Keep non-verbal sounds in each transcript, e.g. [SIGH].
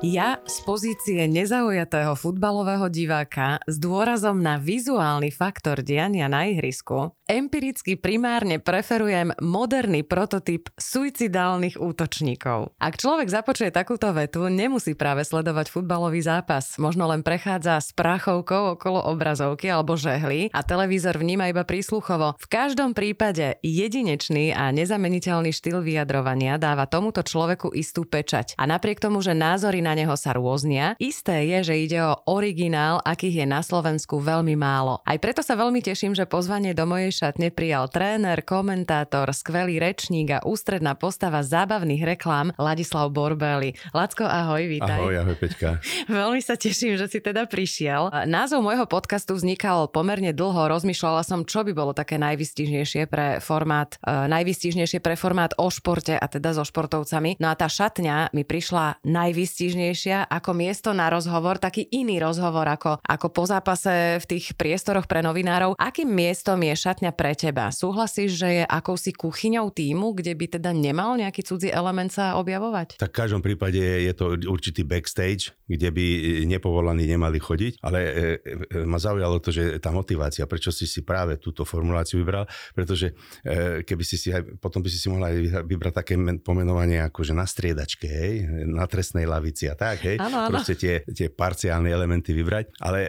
Ja z pozície nezaujatého futbalového diváka s dôrazom na vizuálny faktor diania na ihrisku empiricky primárne preferujem moderný prototyp suicidálnych útočníkov. Ak človek započuje takúto vetu, nemusí práve sledovať futbalový zápas. Možno len prechádza s prachovkou okolo obrazovky alebo žehly a televízor vníma iba prísluchovo. V každom prípade jedinečný a nezameniteľný štýl vyjadrovania dáva tomuto človeku istú pečať. A napriek tomu, že názory na neho sa rôznia, isté je, že ide o originál, akých je na Slovensku veľmi málo. Aj preto sa veľmi teším, že pozvanie do mojej šatne prijal tréner, komentátor, skvelý rečník a ústredná postava zábavných reklám Ladislav Borbeli. Lacko, ahoj, vítaj. Ahoj, ahoj, Peťka. [LAUGHS] Veľmi sa teším, že si teda prišiel. Názov môjho podcastu vznikal pomerne dlho. Rozmýšľala som, čo by bolo také najvystižnejšie pre formát, uh, najvystižnejšie pre formát o športe a teda so športovcami. No a tá šatňa mi prišla najvystižnejšia ako miesto na rozhovor, taký iný rozhovor ako, ako po zápase v tých priestoroch pre novinárov. Akým miestom je šatňa kuchyňa pre teba. Súhlasíš, že je akousi kuchyňou týmu, kde by teda nemal nejaký cudzí element sa objavovať? Tak v každom prípade je to určitý backstage, kde by nepovolaní nemali chodiť, ale e, e, ma zaujalo to, že tá motivácia, prečo si si práve túto formuláciu vybral, pretože e, keby si si aj, potom by si si mohla aj vybrať také pomenovanie ako že na striedačke, hej, na trestnej lavici a tak, hej, ano, ano. proste tie, tie parciálne elementy vybrať, ale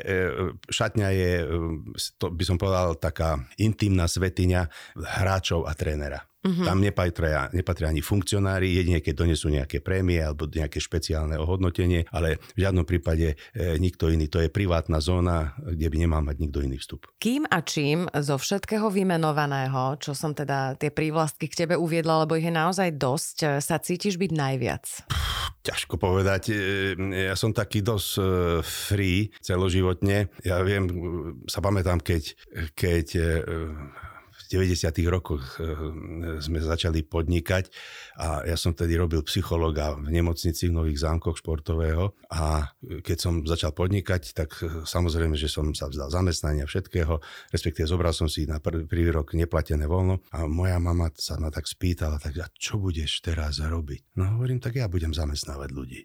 šatňa je, to by som povedal, taká intimná intimná svetiňa hráčov a trénera. Uh-huh. Tam nepatria, nepatria ani funkcionári, jedine keď donesú nejaké prémie alebo nejaké špeciálne ohodnotenie, ale v žiadnom prípade e, nikto iný. To je privátna zóna, kde by nemal mať nikto iný vstup. Kým a čím zo všetkého vymenovaného, čo som teda tie prívlastky k tebe uviedla, lebo ich je naozaj dosť, e, sa cítiš byť najviac? Ťažko povedať. E, ja som taký dosť e, free celoživotne. Ja viem, sa pamätám, keď, keď 90. rokoch eh, sme začali podnikať a ja som tedy robil psychologa v nemocnici v Nových zámkoch športového a keď som začal podnikať, tak eh, samozrejme, že som sa vzdal zamestnania všetkého, respektíve zobral som si na prvý, prvý rok neplatené voľno a moja mama sa ma tak spýtala, tak a čo budeš teraz robiť? No hovorím, tak ja budem zamestnávať ľudí.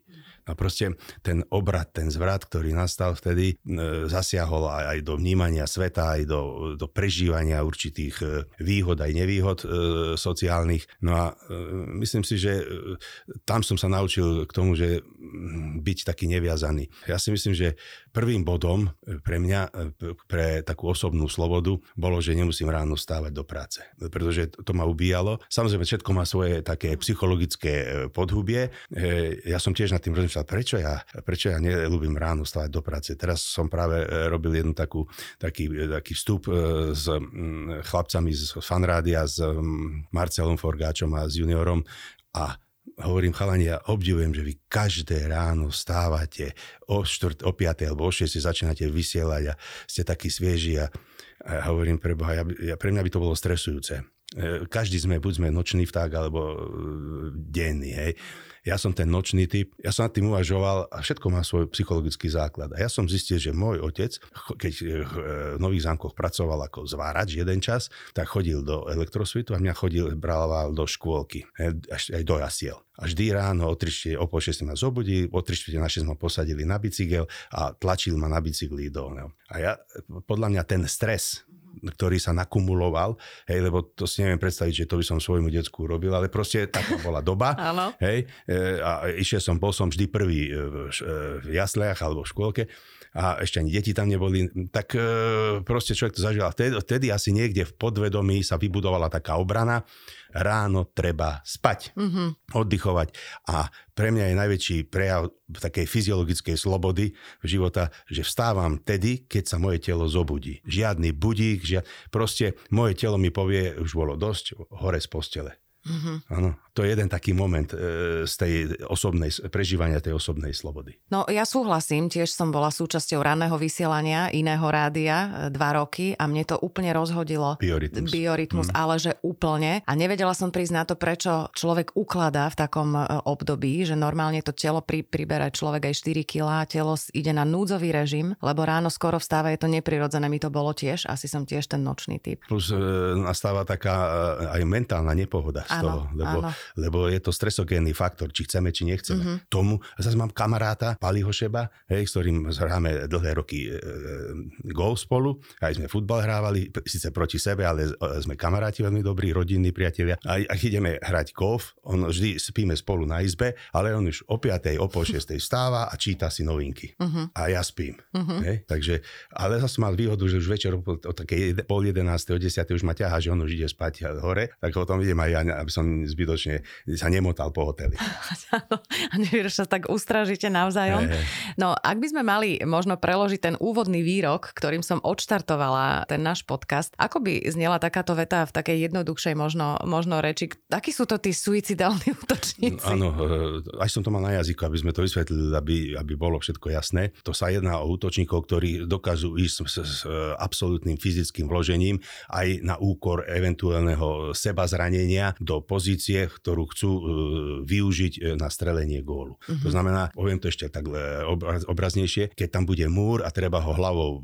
A proste ten obrad, ten zvrat, ktorý nastal vtedy, e, zasiahol aj, do vnímania sveta, aj do, do prežívania určitých e, výhod aj nevýhod e, sociálnych. No a myslím si, že tam som sa naučil k tomu, že byť taký neviazaný. Ja si myslím, že prvým bodom pre mňa, e, pre takú osobnú slobodu, bolo, že nemusím ráno stávať do práce. Pretože to ma ubíjalo. Samozrejme, všetko má svoje také psychologické podhubie. Ja som tiež nad tým rozmýšľal, prečo ja, prečo ja nelúbim ráno stávať do práce. Teraz som práve e, robil jednu takú, taký, e, taký vstup e, s chlapcami z fanrádia, s Marcelom Forgáčom a s juniorom a hovorím chalani, ja obdivujem, že vy každé ráno stávate o, 4, o 5 alebo o 6 začínate vysielať a ste takí svieži a, a hovorím pre Boha, ja, ja, pre mňa by to bolo stresujúce. Každý sme, buď sme nočný vták alebo denný, hej ja som ten nočný typ, ja som nad tým uvažoval a všetko má svoj psychologický základ. A ja som zistil, že môj otec, keď e, v Nových zámkoch pracoval ako zvárač jeden čas, tak chodil do elektrosvitu a mňa chodil, brával do škôlky, až aj do jasiel. A vždy ráno o 3 o pol 6 ma zobudí, o 3 na 6 ma posadili na bicykel a tlačil ma na bicykli do A ja, podľa mňa ten stres, ktorý sa nakumuloval, hej, lebo to si neviem predstaviť, že to by som svojmu decku urobil, ale proste taká bola doba, [LAUGHS] hej, e, a išiel som, bol som vždy prvý e, v, e, v alebo v škôlke a ešte ani deti tam neboli, tak proste človek to zažil. Vtedy, vtedy asi niekde v podvedomí sa vybudovala taká obrana, ráno treba spať, mm-hmm. oddychovať. A pre mňa je najväčší prejav takej fyziologickej slobody života, že vstávam tedy, keď sa moje telo zobudí. Žiadny budík, žiad... proste moje telo mi povie, už bolo dosť, hore z postele. Mm-hmm. Áno, to je jeden taký moment e, z tej osobnej, prežívania tej osobnej slobody. No ja súhlasím, tiež som bola súčasťou ranného vysielania iného rádia e, dva roky a mne to úplne rozhodilo. Biorytmus. Biorytmus, mm. ale že úplne. A nevedela som prísť na to, prečo človek ukladá v takom e, období, že normálne to telo pri, priberá človek aj 4 kg, telo ide na núdzový režim, lebo ráno skoro vstáva, je to neprirodzené, mi to bolo tiež, asi som tiež ten nočný typ. Plus e, nastáva taká e, aj mentálna nepohoda z toho, lebo, lebo je to stresogénny faktor, či chceme, či nechceme. Mm-hmm. Tomu, zase mám kamaráta, Paliho Šeba, hej, s ktorým hráme dlhé roky e, e, golf spolu, aj sme futbal hrávali, síce proti sebe, ale e, sme kamaráti veľmi dobrí, rodinní priatelia. A ak ideme hrať golf, on vždy spíme spolu na izbe, ale on už o 5. o pol [LAUGHS] 6. vstáva a číta si novinky. Uh-huh. A ja spím. Uh-huh. Hej? Takže, ale zase mal výhodu, že už večer o, o takej pol 11. o 10. už ma ťaha, že on už ide spať hore, tak o tom vidím aj ja, aby som zbytočne sa nemotal po hoteli. [LAUGHS] a sa tak ustražíte navzájom. Hey. No, ak by sme mali možno preložiť ten úvodný výrok, ktorým som odštartovala ten náš podcast, ako by znela takáto veta v takej jednoduchšej možno, možno reči? Akí sú to tí suicidálni [LAUGHS] útočníci? Áno, e, aj som to mal na jazyku, aby sme to vysvetlili, aby, aby bolo všetko jasné. To sa jedná o útočníkov, ktorí dokážu ísť s, s, s absolútnym fyzickým vložením aj na úkor eventuálneho seba zranenia do pozície, ktorú chcú uh, využiť e, na strelenie gólu. Uh-huh. To znamená, poviem to ešte tak e, obraz, obraznejšie, keď tam bude múr a treba ho hlavou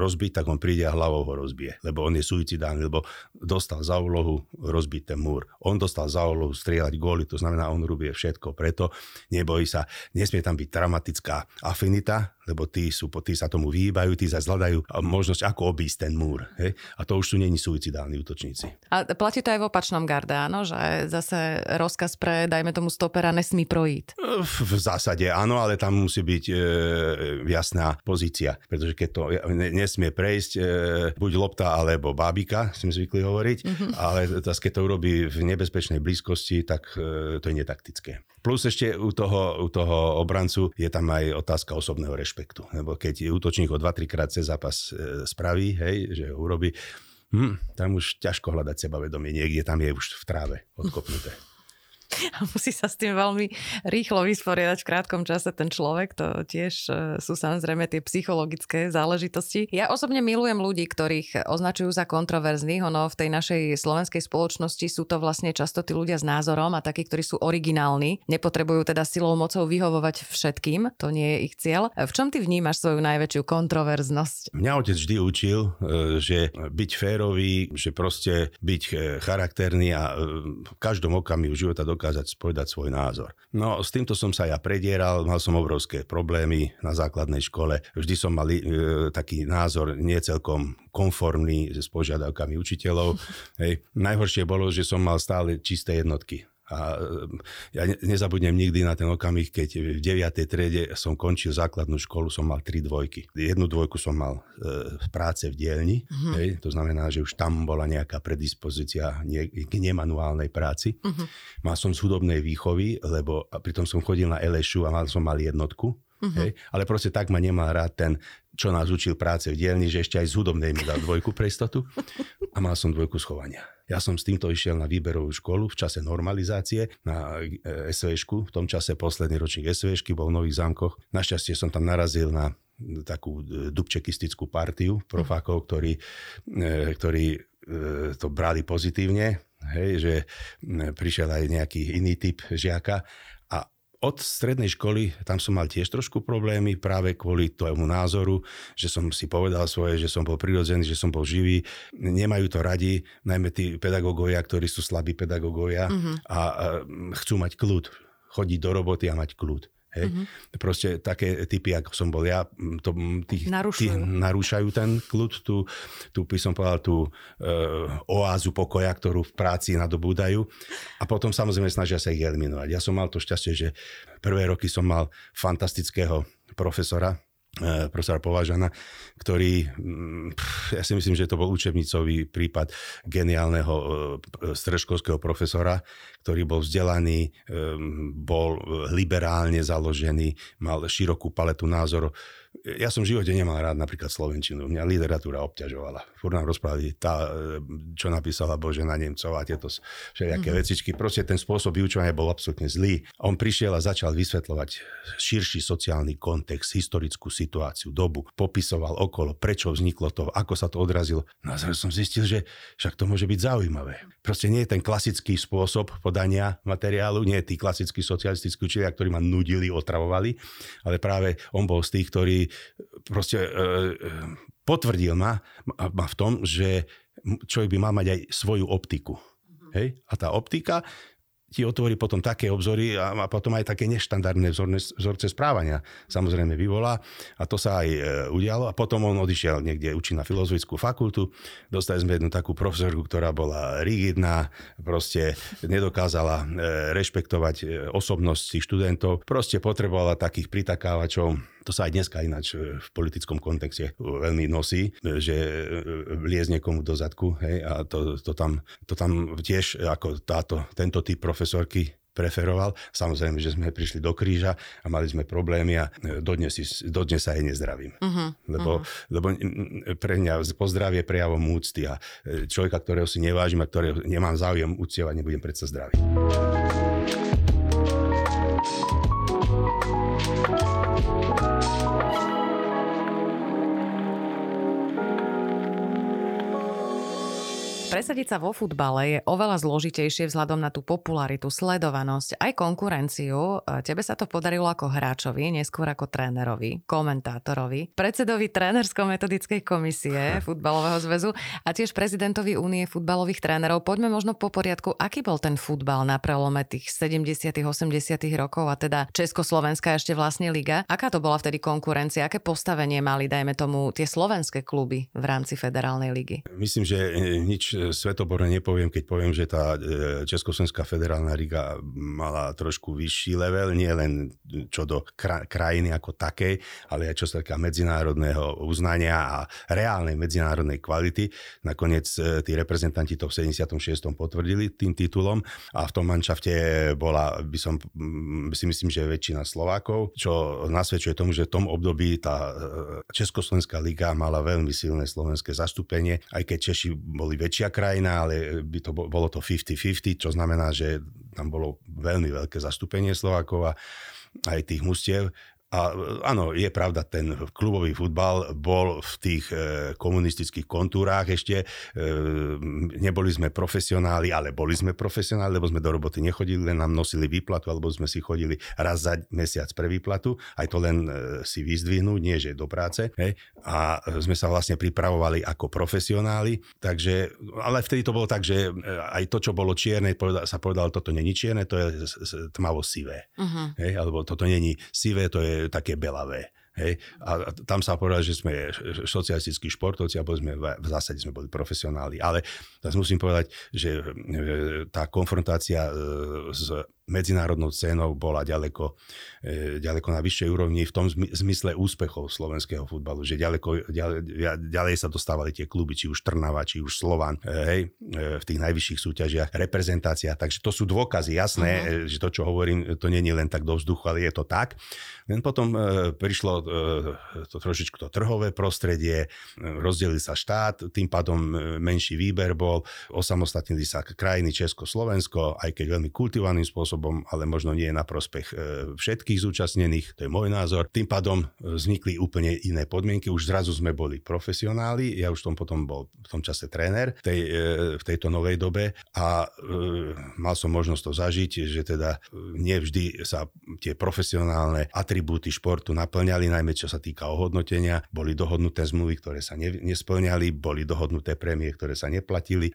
rozbiť, tak on príde a hlavou ho rozbije, lebo on je suicidálny, lebo dostal za úlohu rozbiť ten múr. On dostal za úlohu strieľať góly, to znamená, on robí všetko preto, nebojí sa, nesmie tam byť traumatická afinita, lebo tí, sú, tí sa tomu vyhýbajú, tí sa zhľadajú možnosť, ako obísť ten múr. Hej? A to už tu není suicidálni útočníci. A platí to aj v opačnom garde, áno? Že zase rozkaz pre, dajme tomu, stopera nesmí projít. V, v zásade áno, ale tam musí byť e, jasná pozícia, pretože keď to nesmie prejsť e, buď lopta alebo bábika, si zvykli hovoriť, mm-hmm. ale zase keď to urobí v nebezpečnej blízkosti, tak e, to je netaktické. Plus ešte u toho, u toho obrancu je tam aj otázka osobného rešpektu. Lebo keď útočník ho 2-3 krát cez zápas e, spraví, hej, že ho urobí, hm, tam už ťažko hľadať sebavedomie. Niekde tam je už v tráve odkopnuté a musí sa s tým veľmi rýchlo vysporiadať v krátkom čase ten človek. To tiež e, sú samozrejme tie psychologické záležitosti. Ja osobne milujem ľudí, ktorých označujú za kontroverzných. Ono v tej našej slovenskej spoločnosti sú to vlastne často tí ľudia s názorom a takí, ktorí sú originálni. Nepotrebujú teda silou mocou vyhovovať všetkým. To nie je ich cieľ. V čom ty vnímaš svoju najväčšiu kontroverznosť? Mňa otec vždy učil, e, že byť férový, že proste byť e, charakterný a v každom okamihu života dokázať spovedať svoj názor. No s týmto som sa ja predieral, mal som obrovské problémy na základnej škole. Vždy som mal e, taký názor nie celkom konformný s požiadavkami učiteľov. [LAUGHS] Hej. Najhoršie bolo, že som mal stále čisté jednotky. A ja nezabudnem nikdy na ten okamih, keď v 9. triede som končil základnú školu, som mal tri dvojky. Jednu dvojku som mal e, v práce v dielni, uh-huh. hej, to znamená, že už tam bola nejaká predispozícia k nemanuálnej práci. Uh-huh. Mal som z hudobnej výchovy, lebo pritom som chodil na LSU a mal som mal jednotku. Uh-huh. Hej, ale proste tak ma nemal rád ten, čo nás učil práce v dielni, že ešte aj z hudobnej mi dal dvojku pre istotu a mal som dvojku schovania. Ja som s týmto išiel na výberovú školu v čase normalizácie na e, SVŠku. V tom čase posledný ročník SVŠky bol v Nových zámkoch. Našťastie som tam narazil na takú e, dubčekistickú partiu profákov, ktorí, e, ktorí to brali pozitívne, hej, že prišiel aj nejaký iný typ žiaka od strednej školy, tam som mal tiež trošku problémy práve kvôli tomu názoru, že som si povedal svoje, že som bol prirodzený, že som bol živý. Nemajú to radi, najmä tí pedagógovia, ktorí sú slabí pedagógovia mm-hmm. a, a chcú mať kľud, chodiť do roboty a mať kľud. Hej. Mm-hmm. Proste také typy, ako som bol ja, to, tých, narúšajú. Tých, narúšajú ten kľud, tú, tú by som povedal, tú e, oázu pokoja, ktorú v práci nadobúdajú. A potom samozrejme snažia sa ich eliminovať. Ja som mal to šťastie, že prvé roky som mal fantastického profesora, profesora Považana, ktorý, mm, ja si myslím, že to bol učebnicový prípad geniálneho e, stredoškolského profesora, ktorý bol vzdelaný, e, bol liberálne založený, mal širokú paletu názorov. Ja som v živote nemal rád napríklad Slovenčinu. Mňa literatúra obťažovala. Fúr nám rozprávali tá, čo napísala Božena Nemcov a tieto všelijaké mm-hmm. vecičky. Proste ten spôsob vyučovania bol absolútne zlý. On prišiel a začal vysvetľovať širší sociálny kontext, historickú situáciu, dobu. Popisoval okolo, prečo vzniklo to, ako sa to odrazilo. No a som zistil, že však to môže byť zaujímavé. Proste nie je ten klasický spôsob podania materiálu, nie je tí klasickí socialistickí učiteľia, ktorí ma nudili, otravovali, ale práve on bol z tých, ktorí proste e, e, potvrdil ma, ma v tom, že človek by mal mať aj svoju optiku. Hej? A tá optika ti otvorí potom také obzory a, a potom aj také neštandardné vzorne, vzorce správania samozrejme vyvolá a to sa aj e, udialo a potom on odišiel niekde učiť na filozofickú fakultu. Dostali sme jednu takú profesorku, ktorá bola rigidná, proste nedokázala e, rešpektovať e, osobnosť tých študentov, proste potrebovala takých pritakávačov, to sa aj dneska ináč e, v politickom kontexte veľmi nosí, že vliez niekomu do zadku hej, a to, to, tam, to tam tiež ako táto, tento typ profesor profesorky preferoval. Samozrejme, že sme prišli do kríža a mali sme problémy a e, dodnes, dodnes sa jej nezdravím. Uh-huh, lebo, uh-huh. lebo pre mňa pozdravie prejavom úcty a e, človeka, ktorého si nevážim a ktorého nemám záujem uctievať, nebudem predsa zdravý. Presadiť sa vo futbale je oveľa zložitejšie vzhľadom na tú popularitu, sledovanosť, aj konkurenciu. Tebe sa to podarilo ako hráčovi, neskôr ako trénerovi, komentátorovi, predsedovi trénersko-metodickej komisie [LAUGHS] Futbalového zväzu a tiež prezidentovi Únie futbalových trénerov. Poďme možno po poriadku, aký bol ten futbal na prelome tých 70 80 rokov a teda Československá ešte vlastne liga. Aká to bola vtedy konkurencia? Aké postavenie mali, dajme tomu, tie slovenské kluby v rámci federálnej ligy? Myslím, že nič svetoborne nepoviem, keď poviem, že tá e, Československá federálna liga mala trošku vyšší level, nie len čo do krajiny ako takej, ale aj čo sa týka medzinárodného uznania a reálnej medzinárodnej kvality. Nakoniec e, tí reprezentanti to v 76. potvrdili tým titulom a v tom manšafte bola, by som si myslím, že väčšina Slovákov, čo nasvedčuje tomu, že v tom období tá e, Československá liga mala veľmi silné slovenské zastúpenie, aj keď Češi boli väčšia krajina, ale by to bolo to 50-50, čo znamená, že tam bolo veľmi veľké zastúpenie Slovákov a aj tých mustiev. A áno, je pravda, ten klubový futbal bol v tých e, komunistických kontúrách ešte. E, neboli sme profesionáli, ale boli sme profesionáli, lebo sme do roboty nechodili, len nám nosili výplatu, alebo sme si chodili raz za mesiac pre výplatu. Aj to len e, si vyzdvihnúť, nie že do práce. Hej. A sme sa vlastne pripravovali ako profesionáli. Takže, ale vtedy to bolo tak, že aj to, čo bolo čierne, sa povedalo, toto není čierne, to je tmavo sivé. Uh-huh. Hej. Alebo toto není sivé, to je také belavé. Hej? A tam sa povedal, že sme socialistickí športovci, alebo sme v zásade sme boli profesionáli. Ale teraz musím povedať, že e, tá konfrontácia e, s medzinárodnou cénou bola ďaleko, e, ďaleko na vyššej úrovni v tom zmysle úspechov slovenského futbalu, že ďaleko, ďalej, ďalej sa dostávali tie kluby, či už Trnava, či už Slovan, e, hej, e, v tých najvyšších súťažiach, reprezentácia, takže to sú dôkazy, jasné, uh-huh. že to, čo hovorím, to nie je len tak do vzduchu, ale je to tak. Len potom prišlo to trošičku to trhové prostredie, rozdelili sa štát, tým pádom menší výber bol, osamostatnili sa krajiny Česko, Slovensko, aj keď veľmi kultivovaným spôsobom, spôsobom, ale možno nie na prospech e, všetkých zúčastnených, to je môj názor. Tým pádom e, vznikli úplne iné podmienky, už zrazu sme boli profesionáli, ja už tom potom bol v tom čase tréner tej, e, v tejto novej dobe a mal som možnosť to zažiť, že teda nevždy sa tie profesionálne atribúty športu naplňali, najmä čo sa týka ohodnotenia. Boli dohodnuté zmluvy, ktoré sa ne, nesplňali, boli dohodnuté prémie, ktoré sa neplatili.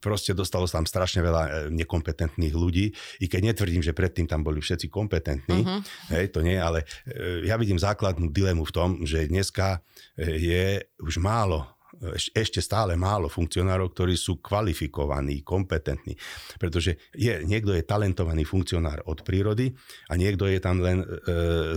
Proste dostalo sa tam strašne veľa nekompetentných ľudí, i keď netvrdím, že predtým tam boli všetci kompetentní, uh-huh. hej, to nie, ale e, ja vidím základnú dilemu v tom, že dneska e, je už málo ešte stále málo funkcionárov, ktorí sú kvalifikovaní, kompetentní. Pretože je, niekto je talentovaný funkcionár od prírody a niekto je tam len e,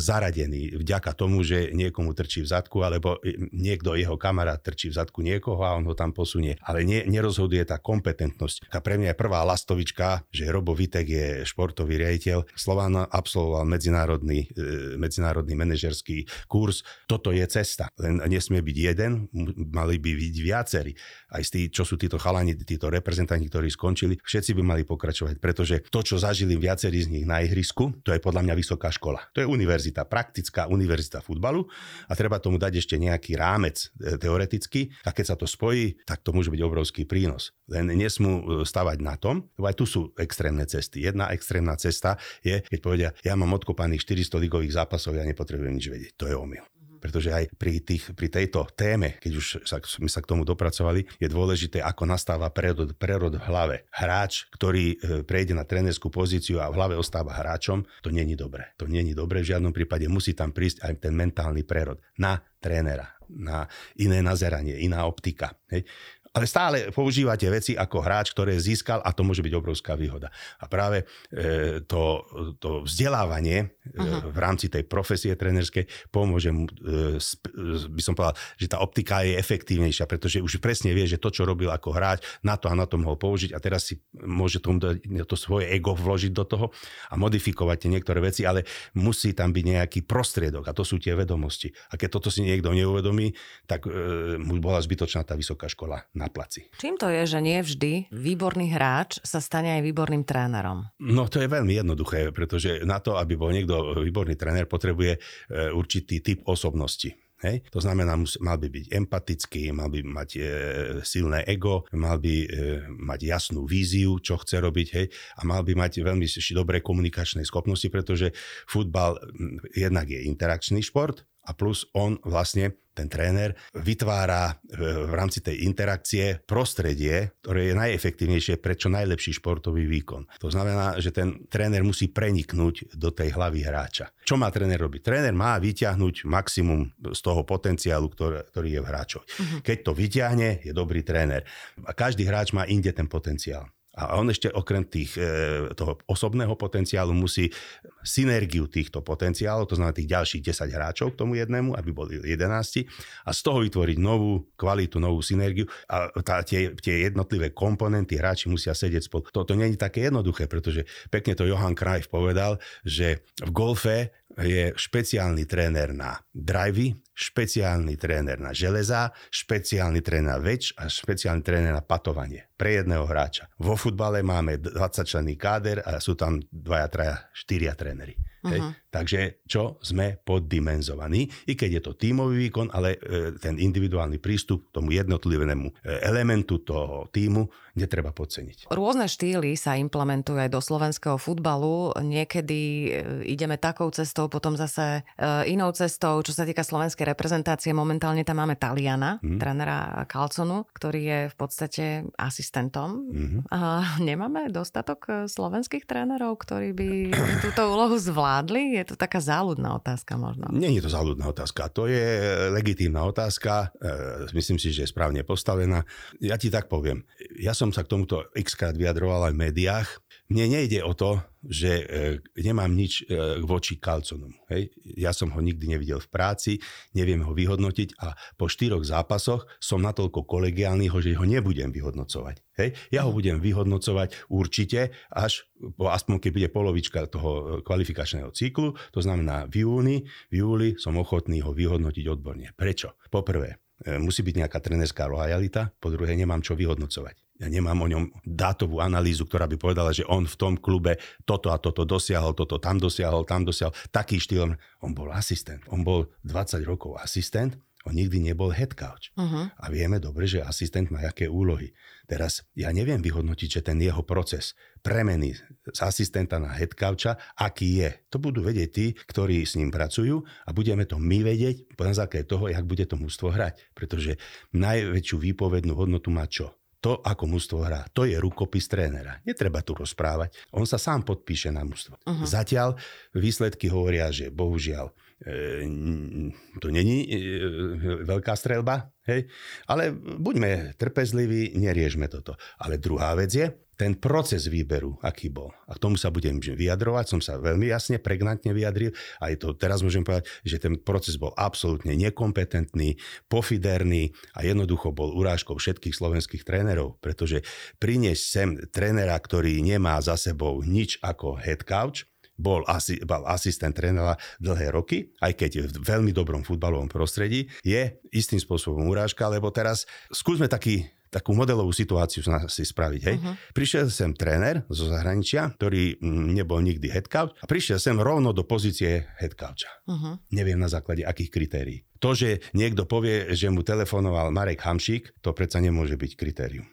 zaradený vďaka tomu, že niekomu trčí v zadku, alebo niekto, jeho kamarát trčí v zadku niekoho a on ho tam posunie. Ale nie, nerozhoduje tá kompetentnosť. A pre mňa je prvá lastovička, že Robo Vitek je športový riaditeľ. Slován absolvoval medzinárodný, e, medzinárodný manažerský kurz. Toto je cesta. Len nesmie byť jeden, mali by byť viacerí. Aj tých, čo sú títo chalani, títo reprezentanti, ktorí skončili, všetci by mali pokračovať, pretože to, čo zažili viacerí z nich na ihrisku, to je podľa mňa vysoká škola. To je univerzita, praktická univerzita futbalu a treba tomu dať ešte nejaký rámec e, teoretický a keď sa to spojí, tak to môže byť obrovský prínos. Len nesmú e, stavať na tom, lebo aj tu sú extrémne cesty. Jedna extrémna cesta je, keď povedia, ja mám odkopaných 400 ligových zápasov, ja nepotrebujem nič vedieť. To je omyl pretože aj pri, tých, pri tejto téme, keď už sa, sme sa k tomu dopracovali, je dôležité, ako nastáva prerod, prerod v hlave. Hráč, ktorý e, prejde na trénerskú pozíciu a v hlave ostáva hráčom, to není dobré. To není dobré, v žiadnom prípade musí tam prísť aj ten mentálny prerod na trénera na iné nazeranie, iná optika. Hej ale stále používate veci ako hráč, ktoré získal a to môže byť obrovská výhoda. A práve e, to, to vzdelávanie e, v rámci tej profesie trénerskej pomôže, e, e, by som povedal, že tá optika je efektívnejšia, pretože už presne vie, že to, čo robil ako hráč, na to a na to mohol použiť a teraz si môže tomu to svoje ego vložiť do toho a modifikovať tie niektoré veci, ale musí tam byť nejaký prostriedok a to sú tie vedomosti. A keď toto si niekto neuvedomí, tak e, mu bola zbytočná tá vysoká škola na na placi. Čím to je, že nie vždy výborný hráč sa stane aj výborným trénerom? No to je veľmi jednoduché, pretože na to, aby bol niekto výborný tréner, potrebuje e, určitý typ osobnosti. Hej? To znamená, mal by byť empatický, mal by mať e, silné ego, mal by e, mať jasnú víziu, čo chce robiť hej? a mal by mať veľmi dobré komunikačné schopnosti, pretože futbal jednak je interakčný šport a plus on vlastne, ten tréner, vytvára e, v rámci tej interakcie prostredie, ktoré je najefektívnejšie pre čo najlepší športový výkon. To znamená, že ten tréner musí preniknúť do tej hlavy hráča. Čo má tréner robiť? Tréner má vyťahnuť maximum z toho potenciálu, ktorý, ktorý je v hráčovi. Uh-huh. Keď to vyťahne, je dobrý tréner. A každý hráč má inde ten potenciál. A on ešte okrem tých, e, toho osobného potenciálu musí synergiu týchto potenciálov, to znamená tých ďalších 10 hráčov k tomu jednému, aby boli 11, a z toho vytvoriť novú kvalitu, novú synergiu a tá, tie, tie jednotlivé komponenty hráči musia sedieť spolu. Toto nie je také jednoduché, pretože pekne to Johan Cruyff povedal, že v golfe je špeciálny tréner na drivey, špeciálny tréner na železa, špeciálny tréner na več a špeciálny tréner na patovanie pre jedného hráča. Vo futbale máme 20 členný káder a sú tam dvaja, traja, štyria tréneri. Uh-huh. Takže čo sme poddimenzovaní, i keď je to tímový výkon, ale e, ten individuálny prístup k tomu jednotlivému e, elementu toho týmu netreba podceniť. Rôzne štýly sa implementujú aj do slovenského futbalu. Niekedy e, ideme takou cestou, potom zase inou cestou. Čo sa týka slovenskej reprezentácie, momentálne tam máme Taliana, uh-huh. trénera Calconu, ktorý je v podstate asistentom. Uh-huh. A nemáme dostatok slovenských trénerov, ktorí by [CLEARS THROAT] túto úlohu zvládli? Je to taká záľudná otázka možno. Nie je to záľudná otázka, to je legitímna otázka, e, myslím si, že je správne postavená. Ja ti tak poviem, ja som sa k tomuto xkrát vyjadroval aj v médiách, mne nejde o to, že e, nemám nič e, voči Kalconom. Hej. Ja som ho nikdy nevidel v práci, neviem ho vyhodnotiť a po štyroch zápasoch som natoľko kolegiálny, že ho nebudem vyhodnocovať. Hej. Ja ho budem vyhodnocovať určite až, po, aspoň keď bude polovička toho e, kvalifikačného cyklu, to znamená v júni, v júli som ochotný ho vyhodnotiť odborne. Prečo? Poprvé, e, musí byť nejaká trenerská lojalita, po druhé nemám čo vyhodnocovať ja nemám o ňom dátovú analýzu, ktorá by povedala, že on v tom klube toto a toto dosiahol, toto tam dosiahol, tam dosiahol. Taký štýl. On bol asistent. On bol 20 rokov asistent, on nikdy nebol head coach. Uh-huh. A vieme dobre, že asistent má aké úlohy. Teraz ja neviem vyhodnotiť, že ten jeho proces premeny z asistenta na head coacha, aký je. To budú vedieť tí, ktorí s ním pracujú a budeme to my vedieť na základe toho, jak bude to mústvo hrať. Pretože najväčšiu výpovednú hodnotu má čo? To, ako mužstvo hrá. To je rukopis trénera. Netreba tu rozprávať. On sa sám podpíše na mužstvo. Uh-huh. Zatiaľ výsledky hovoria, že bohužiaľ to není veľká strelba, hej? ale buďme trpezliví, neriešme toto. Ale druhá vec je, ten proces výberu, aký bol. A k tomu sa budem vyjadrovať, som sa veľmi jasne, pregnantne vyjadril. Aj to teraz môžem povedať, že ten proces bol absolútne nekompetentný, pofiderný a jednoducho bol urážkou všetkých slovenských trénerov, pretože priniesť sem trénera, ktorý nemá za sebou nič ako head coach, bol, asi, bol asistent trénera dlhé roky, aj keď je v veľmi dobrom futbalovom prostredí, je istým spôsobom urážka, lebo teraz skúsme taký takú modelovú situáciu si spraviť. Hej. Uh-huh. Prišiel sem tréner zo zahraničia, ktorý mm, nebol nikdy head coach a prišiel sem rovno do pozície head coacha. Uh-huh. Neviem na základe akých kritérií. To, že niekto povie, že mu telefonoval Marek Hamšík, to predsa nemôže byť kritérium.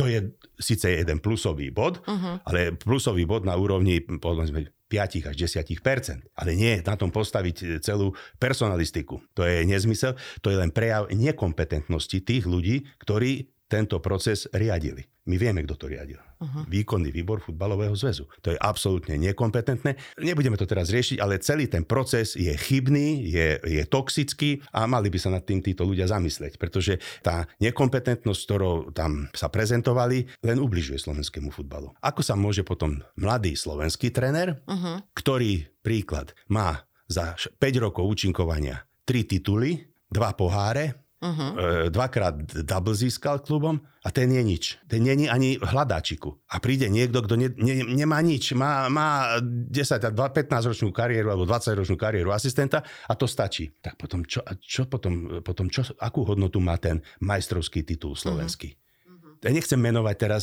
To je síce jeden plusový bod, uh-huh. ale plusový bod na úrovni povedzme, 5 až 10% Ale nie na tom postaviť celú personalistiku. To je nezmysel, to je len prejav nekompetentnosti tých ľudí, ktorí tento proces riadili. My vieme, kto to riadil. Uh-huh. Výkonný výbor futbalového zväzu. To je absolútne nekompetentné. Nebudeme to teraz riešiť, ale celý ten proces je chybný, je, je toxický a mali by sa nad tým títo ľudia zamyslieť, pretože tá nekompetentnosť, ktorou tam sa prezentovali, len ubližuje slovenskému futbalu. Ako sa môže potom mladý slovenský tréner, uh-huh. ktorý príklad má za 5 rokov účinkovania 3 tituly, dva poháre, Uh-huh. Dvakrát double získal klubom a ten je nič. Ten není ani v hľadáčiku. A príde niekto, kto ne, ne, nemá nič. Má, má 10, 15 ročnú kariéru alebo 20 ročnú kariéru asistenta a to stačí. Tak potom čo, čo potom, potom čo, akú hodnotu má ten majstrovský titul slovenský? Uh-huh ja nechcem menovať teraz,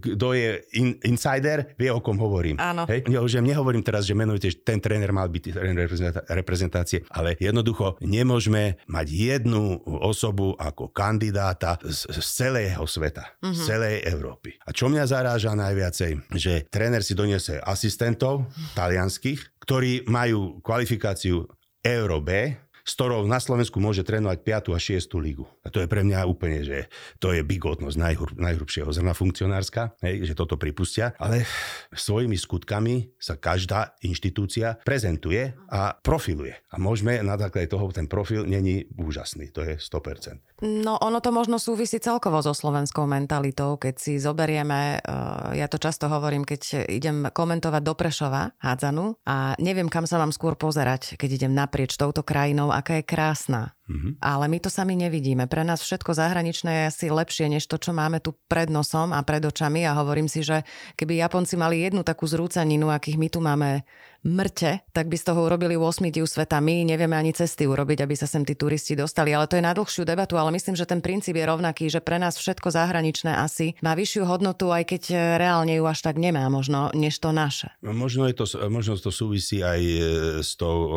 kto je in, insider, vie o kom hovorím. Áno. Hej? Ja už nehovorím teraz, že menujete, že ten tréner mal byť tréner reprezentácie, ale jednoducho nemôžeme mať jednu osobu ako kandidáta z, z celého sveta, mm-hmm. z mhm. celej Európy. A čo mňa zaráža najviacej, že tréner si doniesie asistentov talianských, ktorí majú kvalifikáciu Euro B, s ktorou na Slovensku môže trénovať 5. a 6. ligu. A to je pre mňa úplne, že to je bigotnosť najhrub, najhrubšieho zrna funkcionárska, hej, že toto pripustia, ale svojimi skutkami sa každá inštitúcia prezentuje a profiluje. A môžeme na základe toho, ten profil není úžasný, to je 100%. No ono to možno súvisí celkovo so slovenskou mentalitou, keď si zoberieme, eh, ja to často hovorím, keď idem komentovať do Prešova hádzanu a neviem, kam sa mám skôr pozerať, keď idem naprieč touto krajinou, aká je krásna. Mm-hmm. Ale my to sami nevidíme. Pre nás všetko zahraničné je asi lepšie, než to, čo máme tu pred nosom a pred očami. A hovorím si, že keby Japonci mali jednu takú zrúcaninu, akých my tu máme mŕte, tak by z toho urobili 8 div sveta. My nevieme ani cesty urobiť, aby sa sem tí turisti dostali. Ale to je na dlhšiu debatu, ale myslím, že ten princíp je rovnaký, že pre nás všetko zahraničné asi má vyššiu hodnotu, aj keď reálne ju až tak nemá možno, než to naše. No, možno, je to, možno to súvisí aj e, s tou o,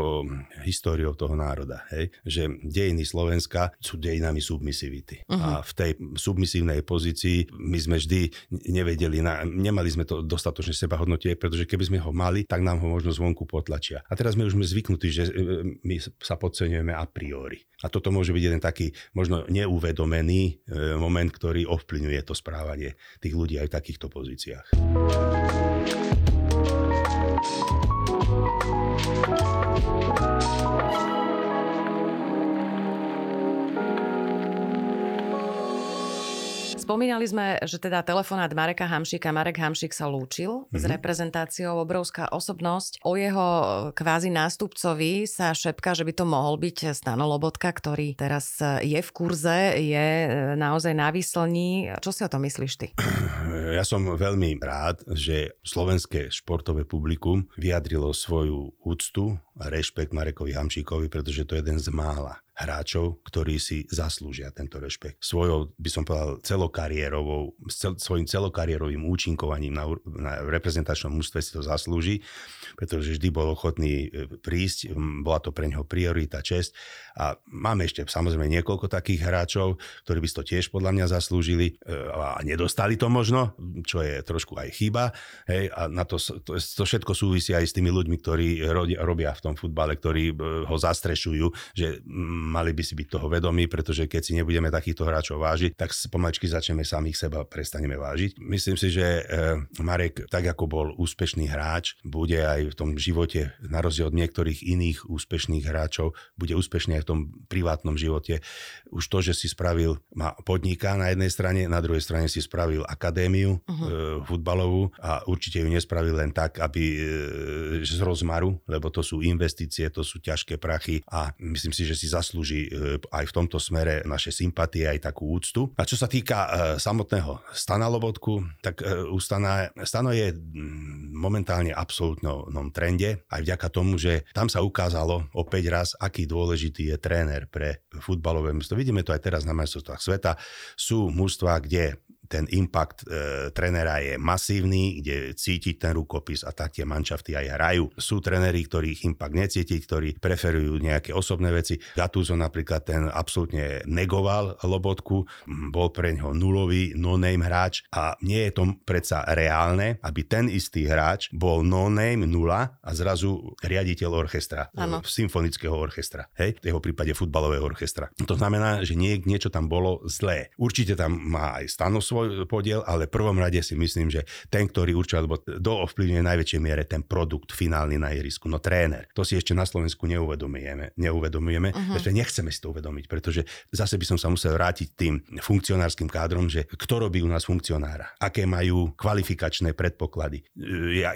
históriou toho národa. Hej? Že dejiny Slovenska sú dejinami submisivity. Uh-huh. A v tej submisívnej pozícii my sme vždy nevedeli, na, nemali sme to dostatočne seba hodnotie, pretože keby sme ho mali, tak nám ho možno zvonku potlačia. A teraz my už sme zvyknutí, že e, my sa podceňujeme a priori. A toto môže byť jeden taký možno neuvedomený e, moment, ktorý ovplyvňuje to správanie tých ľudí aj v takýchto pozíciách. Spomínali sme, že teda telefonát Mareka Hamšika, Marek Hamšik sa lúčil mm-hmm. s mhm. reprezentáciou, obrovská osobnosť. O jeho kvázi nástupcovi sa šepka, že by to mohol byť Stano Lobotka, ktorý teraz je v kurze, je naozaj na výslní. Čo si o tom myslíš ty? [CLEARS THROAT] Ja som veľmi rád, že slovenské športové publikum vyjadrilo svoju úctu a rešpekt Marekovi Hamšíkovi, pretože to je jeden z mála hráčov, ktorí si zaslúžia tento rešpekt. Svojou, by som povedal, celokariérovou, cel, svojim celokariérovým účinkovaním na, na reprezentačnom mústve si to zaslúži, pretože vždy bol ochotný e, prísť, bola to pre neho priorita, čest. A máme ešte samozrejme niekoľko takých hráčov, ktorí by si to tiež podľa mňa zaslúžili e, a nedostali to možno, čo je trošku aj chyba. Hej, a na to, to, to všetko súvisí aj s tými ľuďmi, ktorí robia v tom futbale, ktorí e, ho zastrešujú, že mali by si byť toho vedomí, pretože keď si nebudeme takýchto hráčov vážiť, tak pomaličky začneme samých seba prestaneme vážiť. Myslím si, že Marek, tak ako bol úspešný hráč, bude aj v tom živote, na rozdiel od niektorých iných úspešných hráčov, bude úspešný aj v tom privátnom živote. Už to, že si spravil, má podniká na jednej strane, na druhej strane si spravil akadémiu uh-huh. futbalovú a určite ju nespravil len tak, aby z rozmaru, lebo to sú investície, to sú ťažké prachy a myslím si, že si zaslúži e, aj v tomto smere naše sympatie, aj takú úctu. A čo sa týka e, samotného Stana Lobotku, tak e, u Stana, Stano je momentálne absolútnom trende, aj vďaka tomu, že tam sa ukázalo opäť raz, aký dôležitý je tréner pre futbalové mužstvo. Vidíme to aj teraz na majstrovstvách sveta. Sú mužstva, kde ten impact e, trenera je masívny, kde cítiť ten rukopis a tak tie manšafty aj hrajú. Sú trenery, ktorých impact necítiť, ktorí preferujú nejaké osobné veci. Gattuso napríklad ten absolútne negoval Lobotku, bol pre ňoho nulový no-name hráč a nie je to predsa reálne, aby ten istý hráč bol no-name nula a zrazu riaditeľ orchestra, ano. E, symfonického orchestra, hej, v jeho prípade futbalového orchestra. To znamená, že nie, niečo tam bolo zlé. Určite tam má aj stanosvo svoj podiel, ale v prvom rade si myslím, že ten, ktorý určuje, alebo do ovplyvňuje najväčšej miere ten produkt finálny na ihrisku, no tréner. To si ešte na Slovensku neuvedomujeme. neuvedomujeme uh-huh. nechceme si to uvedomiť, pretože zase by som sa musel vrátiť tým funkcionárskym kádrom, že kto robí u nás funkcionára, aké majú kvalifikačné predpoklady,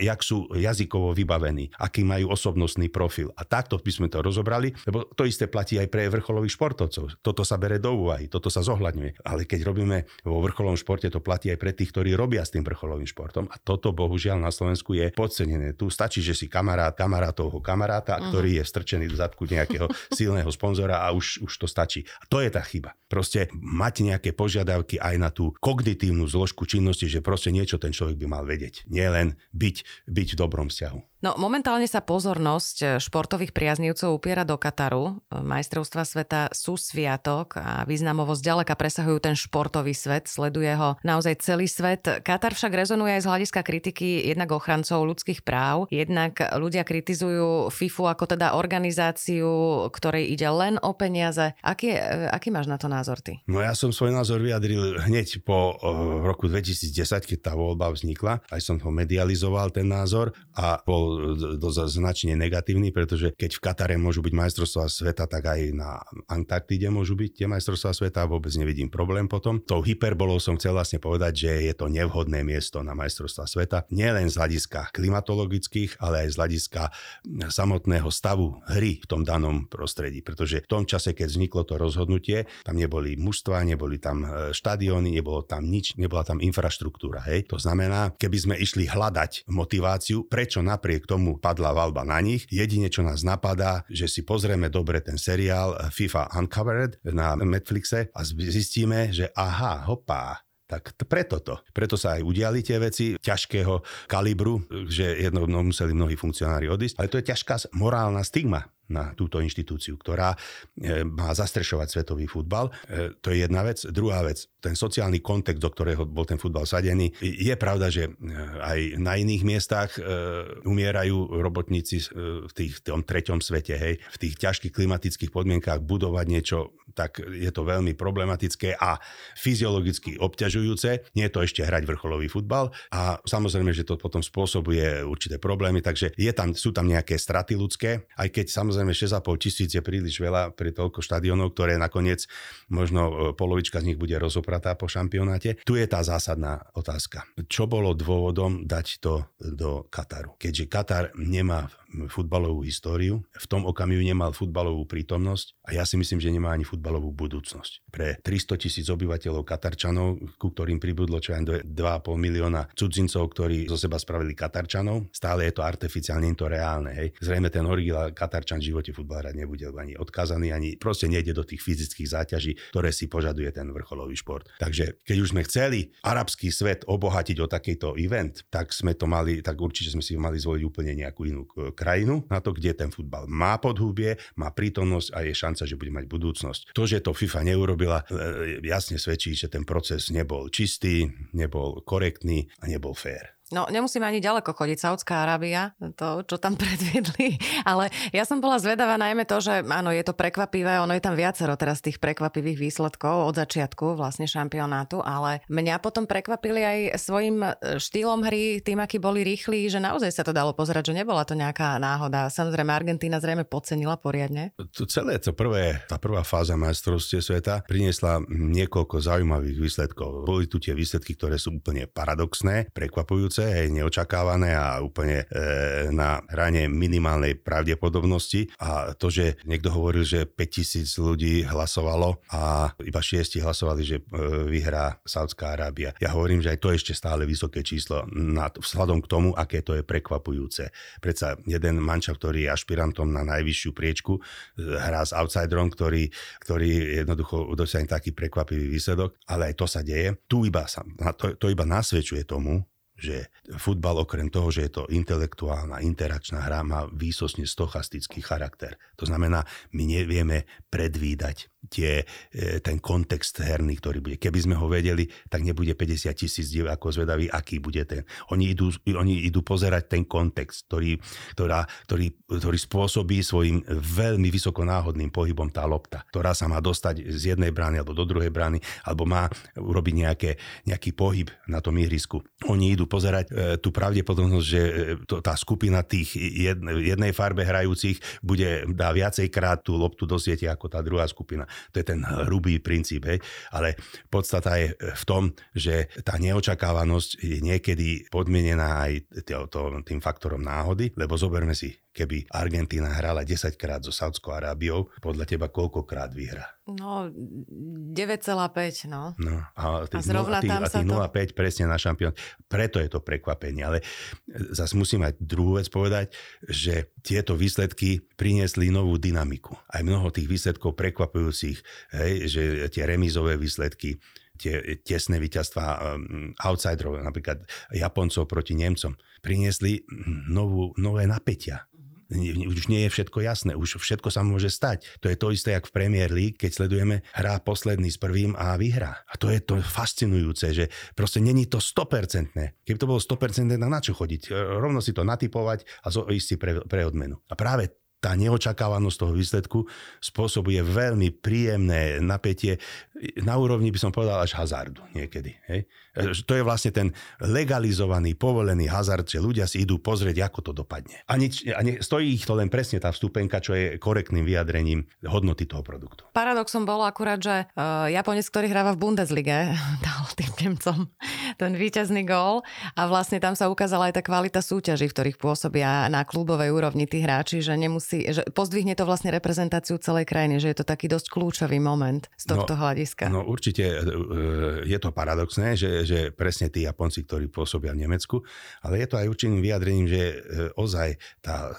jak sú jazykovo vybavení, aký majú osobnostný profil. A takto by sme to rozobrali, lebo to isté platí aj pre vrcholových športovcov. Toto sa bere do úvahy, toto sa zohľadňuje. Ale keď robíme vo vrcholovom športe, športe to platí aj pre tých, ktorí robia s tým vrcholovým športom a toto bohužiaľ na Slovensku je podcenené. Tu stačí, že si kamarát kamarátovho kamaráta, uh-huh. ktorý je strčený do zadku nejakého [LAUGHS] silného sponzora a už, už to stačí. A to je tá chyba. Proste mať nejaké požiadavky aj na tú kognitívnu zložku činnosti, že proste niečo ten človek by mal vedieť. Nie len byť, byť v dobrom vzťahu. No momentálne sa pozornosť eh, športových priaznivcov upiera do Kataru. Majstrovstva sveta sú sviatok a významovo zďaleka presahujú ten športový svet, sleduje ho naozaj celý svet. Katar však rezonuje aj z hľadiska kritiky jednak ochrancov ľudských práv, jednak ľudia kritizujú FIFU ako teda organizáciu, ktorej ide len o peniaze. Aký, eh, aký máš na to názor ty? No ja som svoj názor vyjadril hneď po roku 2010, keď tá voľba vznikla. Aj som ho medializoval, ten názor a bol dosť značne negatívny, pretože keď v Katare môžu byť majstrovstvá sveta, tak aj na Antarktide môžu byť tie majstrovstvá sveta, vôbec nevidím problém potom. Tou hyperbolou som chcel vlastne povedať, že je to nevhodné miesto na majstrovstvá sveta, nielen z hľadiska klimatologických, ale aj z hľadiska samotného stavu hry v tom danom prostredí, pretože v tom čase, keď vzniklo to rozhodnutie, tam neboli mužstva, neboli tam e, štadióny, nebolo tam nič, nebola tam infraštruktúra. Hej. To znamená, keby sme išli hľadať motiváciu, prečo napriek napriek tomu padla valba na nich. Jedine, čo nás napadá, že si pozrieme dobre ten seriál FIFA Uncovered na Netflixe a zistíme, že aha, hopá, tak preto to. Preto sa aj udiali tie veci ťažkého kalibru, že jedno no, museli mnohí funkcionári odísť, ale to je ťažká morálna stigma na túto inštitúciu, ktorá e, má zastrešovať svetový futbal. E, to je jedna vec. Druhá vec, ten sociálny kontext, do ktorého bol ten futbal sadený. Je pravda, že e, aj na iných miestach umierajú robotníci v tých, tom treťom svete, hej, v tých ťažkých klimatických podmienkách budovať niečo, tak je to veľmi problematické a fyziologicky obťažujúce. Nie je to ešte hrať vrcholový futbal a samozrejme, že to potom spôsobuje určité problémy, takže je tam, sú tam nejaké straty ľudské, aj keď samozrejme samozrejme 6,5 tisíc je príliš veľa pri toľko štadionov, ktoré nakoniec možno e, polovička z nich bude rozopratá po šampionáte. Tu je tá zásadná otázka. Čo bolo dôvodom dať to do Kataru? Keďže Katar nemá futbalovú históriu, v tom okamihu nemal futbalovú prítomnosť a ja si myslím, že nemá ani futbalovú budúcnosť. Pre 300 tisíc obyvateľov Katarčanov, ku ktorým pribudlo čo aj 2,5 milióna cudzincov, ktorí zo seba spravili Katarčanov, stále je to artificiálne, nie to reálne. Hej. Zrejme ten originál Katarčan v živote futbal hrať nebude ani odkazaný, ani proste nejde do tých fyzických záťaží, ktoré si požaduje ten vrcholový šport. Takže keď už sme chceli arabský svet obohatiť o takýto event, tak sme to mali, tak určite sme si mali zvoliť úplne nejakú inú krajinu na to, kde ten futbal má podhubie, má prítomnosť a je šanca, že bude mať budúcnosť. To, že to FIFA neurobila, e, jasne svedčí, že ten proces nebol čistý, nebol korektný a nebol fér. No, nemusíme ani ďaleko chodiť. Saudská Arábia, to, čo tam [LAUGHS] predviedli. Ale ja som bola zvedavá najmä to, že áno, je to prekvapivé. Ono je tam viacero teraz tých prekvapivých výsledkov od začiatku vlastne šampionátu, ale mňa potom prekvapili aj svojim e, štýlom hry, tým, aký boli rýchli, že naozaj sa to dalo pozerať, že nebola to nejaká náhoda. Samozrejme, Argentína zrejme podcenila poriadne. To celé, to prvé, tá prvá fáza majstrovstie sveta priniesla niekoľko zaujímavých výsledkov. Boli tu tie výsledky, ktoré sú úplne paradoxné, prekvapujúce budúce, hej, neočakávané a úplne e, na hrane minimálnej pravdepodobnosti. A to, že niekto hovoril, že 5000 ľudí hlasovalo a iba 6 hlasovali, že e, vyhrá Saudská Arábia. Ja hovorím, že aj to je ešte stále vysoké číslo nad, vzhľadom k tomu, aké to je prekvapujúce. Predsa jeden mančav, ktorý je ašpirantom na najvyššiu priečku, e, hrá s outsiderom, ktorý, ktorý jednoducho dosiahne taký prekvapivý výsledok, ale aj to sa deje. Tu iba sa, to, to iba nasvedčuje tomu, že futbal okrem toho, že je to intelektuálna, interakčná hra, má výsosne stochastický charakter. To znamená, my nevieme predvídať tie, e, ten kontext herný, ktorý bude. Keby sme ho vedeli, tak nebude 50 tisíc ako zvedaví, aký bude ten. Oni idú, oni idú pozerať ten kontext, ktorý, ktorá, ktorý, ktorý spôsobí svojim veľmi vysokonáhodným pohybom tá lopta, ktorá sa má dostať z jednej brány alebo do druhej brány, alebo má urobiť nejaké, nejaký pohyb na tom ihrisku. Oni idú pozerať e, tú pravdepodobnosť, že e, to, tá skupina tých jednej, jednej farbe hrajúcich bude, dá viacejkrát tú loptu do siete ako tá druhá skupina. To je ten hrubý princíp, hej. Ale podstata je v tom, že tá neočakávanosť je niekedy podmienená aj tým faktorom náhody, lebo zoberme si keby Argentína hrala 10 krát so Saudskou Arábiou, podľa teba koľkokrát vyhrá? No, 9,5, no. no a, tých, a zrovna tých, tam a tých 0,5 to... presne na šampión. Preto je to prekvapenie. Ale zase musím aj druhú vec povedať, že tieto výsledky priniesli novú dynamiku. Aj mnoho tých výsledkov prekvapujúcich, hej, že tie remízové výsledky, tie tesné víťazstva um, outsiderov, napríklad Japoncov proti Nemcom, priniesli novú, nové napätia už nie je všetko jasné, už všetko sa môže stať. To je to isté, jak v Premier League, keď sledujeme hrá posledný s prvým a vyhrá. A to je to fascinujúce, že proste není to 100%. Keby to bolo 100%, na čo chodiť? Rovno si to natypovať a ísť si pre, pre odmenu. A práve tá neočakávanosť toho výsledku spôsobuje veľmi príjemné napätie na úrovni, by som povedal, až hazardu niekedy. Hej? E, to je vlastne ten legalizovaný, povolený hazard, že ľudia si idú pozrieť, ako to dopadne. A, nič, a ne, stojí ich to len presne tá vstupenka, čo je korektným vyjadrením hodnoty toho produktu. Paradoxom bolo akurát, že uh, Japonec, ktorý hráva v Bundeslige, [LAUGHS] dal tým Nemcom ten víťazný gól a vlastne tam sa ukázala aj tá kvalita súťaží, v ktorých pôsobia na klubovej úrovni tí hráči, že nemusí, že pozdvihne to vlastne reprezentáciu celej krajiny, že je to taký dosť kľúčový moment z tohto no, hľadiska. No určite uh, je to paradoxné, že že presne tí Japonci, ktorí pôsobia v Nemecku, ale je to aj určitým vyjadrením, že e, ozaj tá e,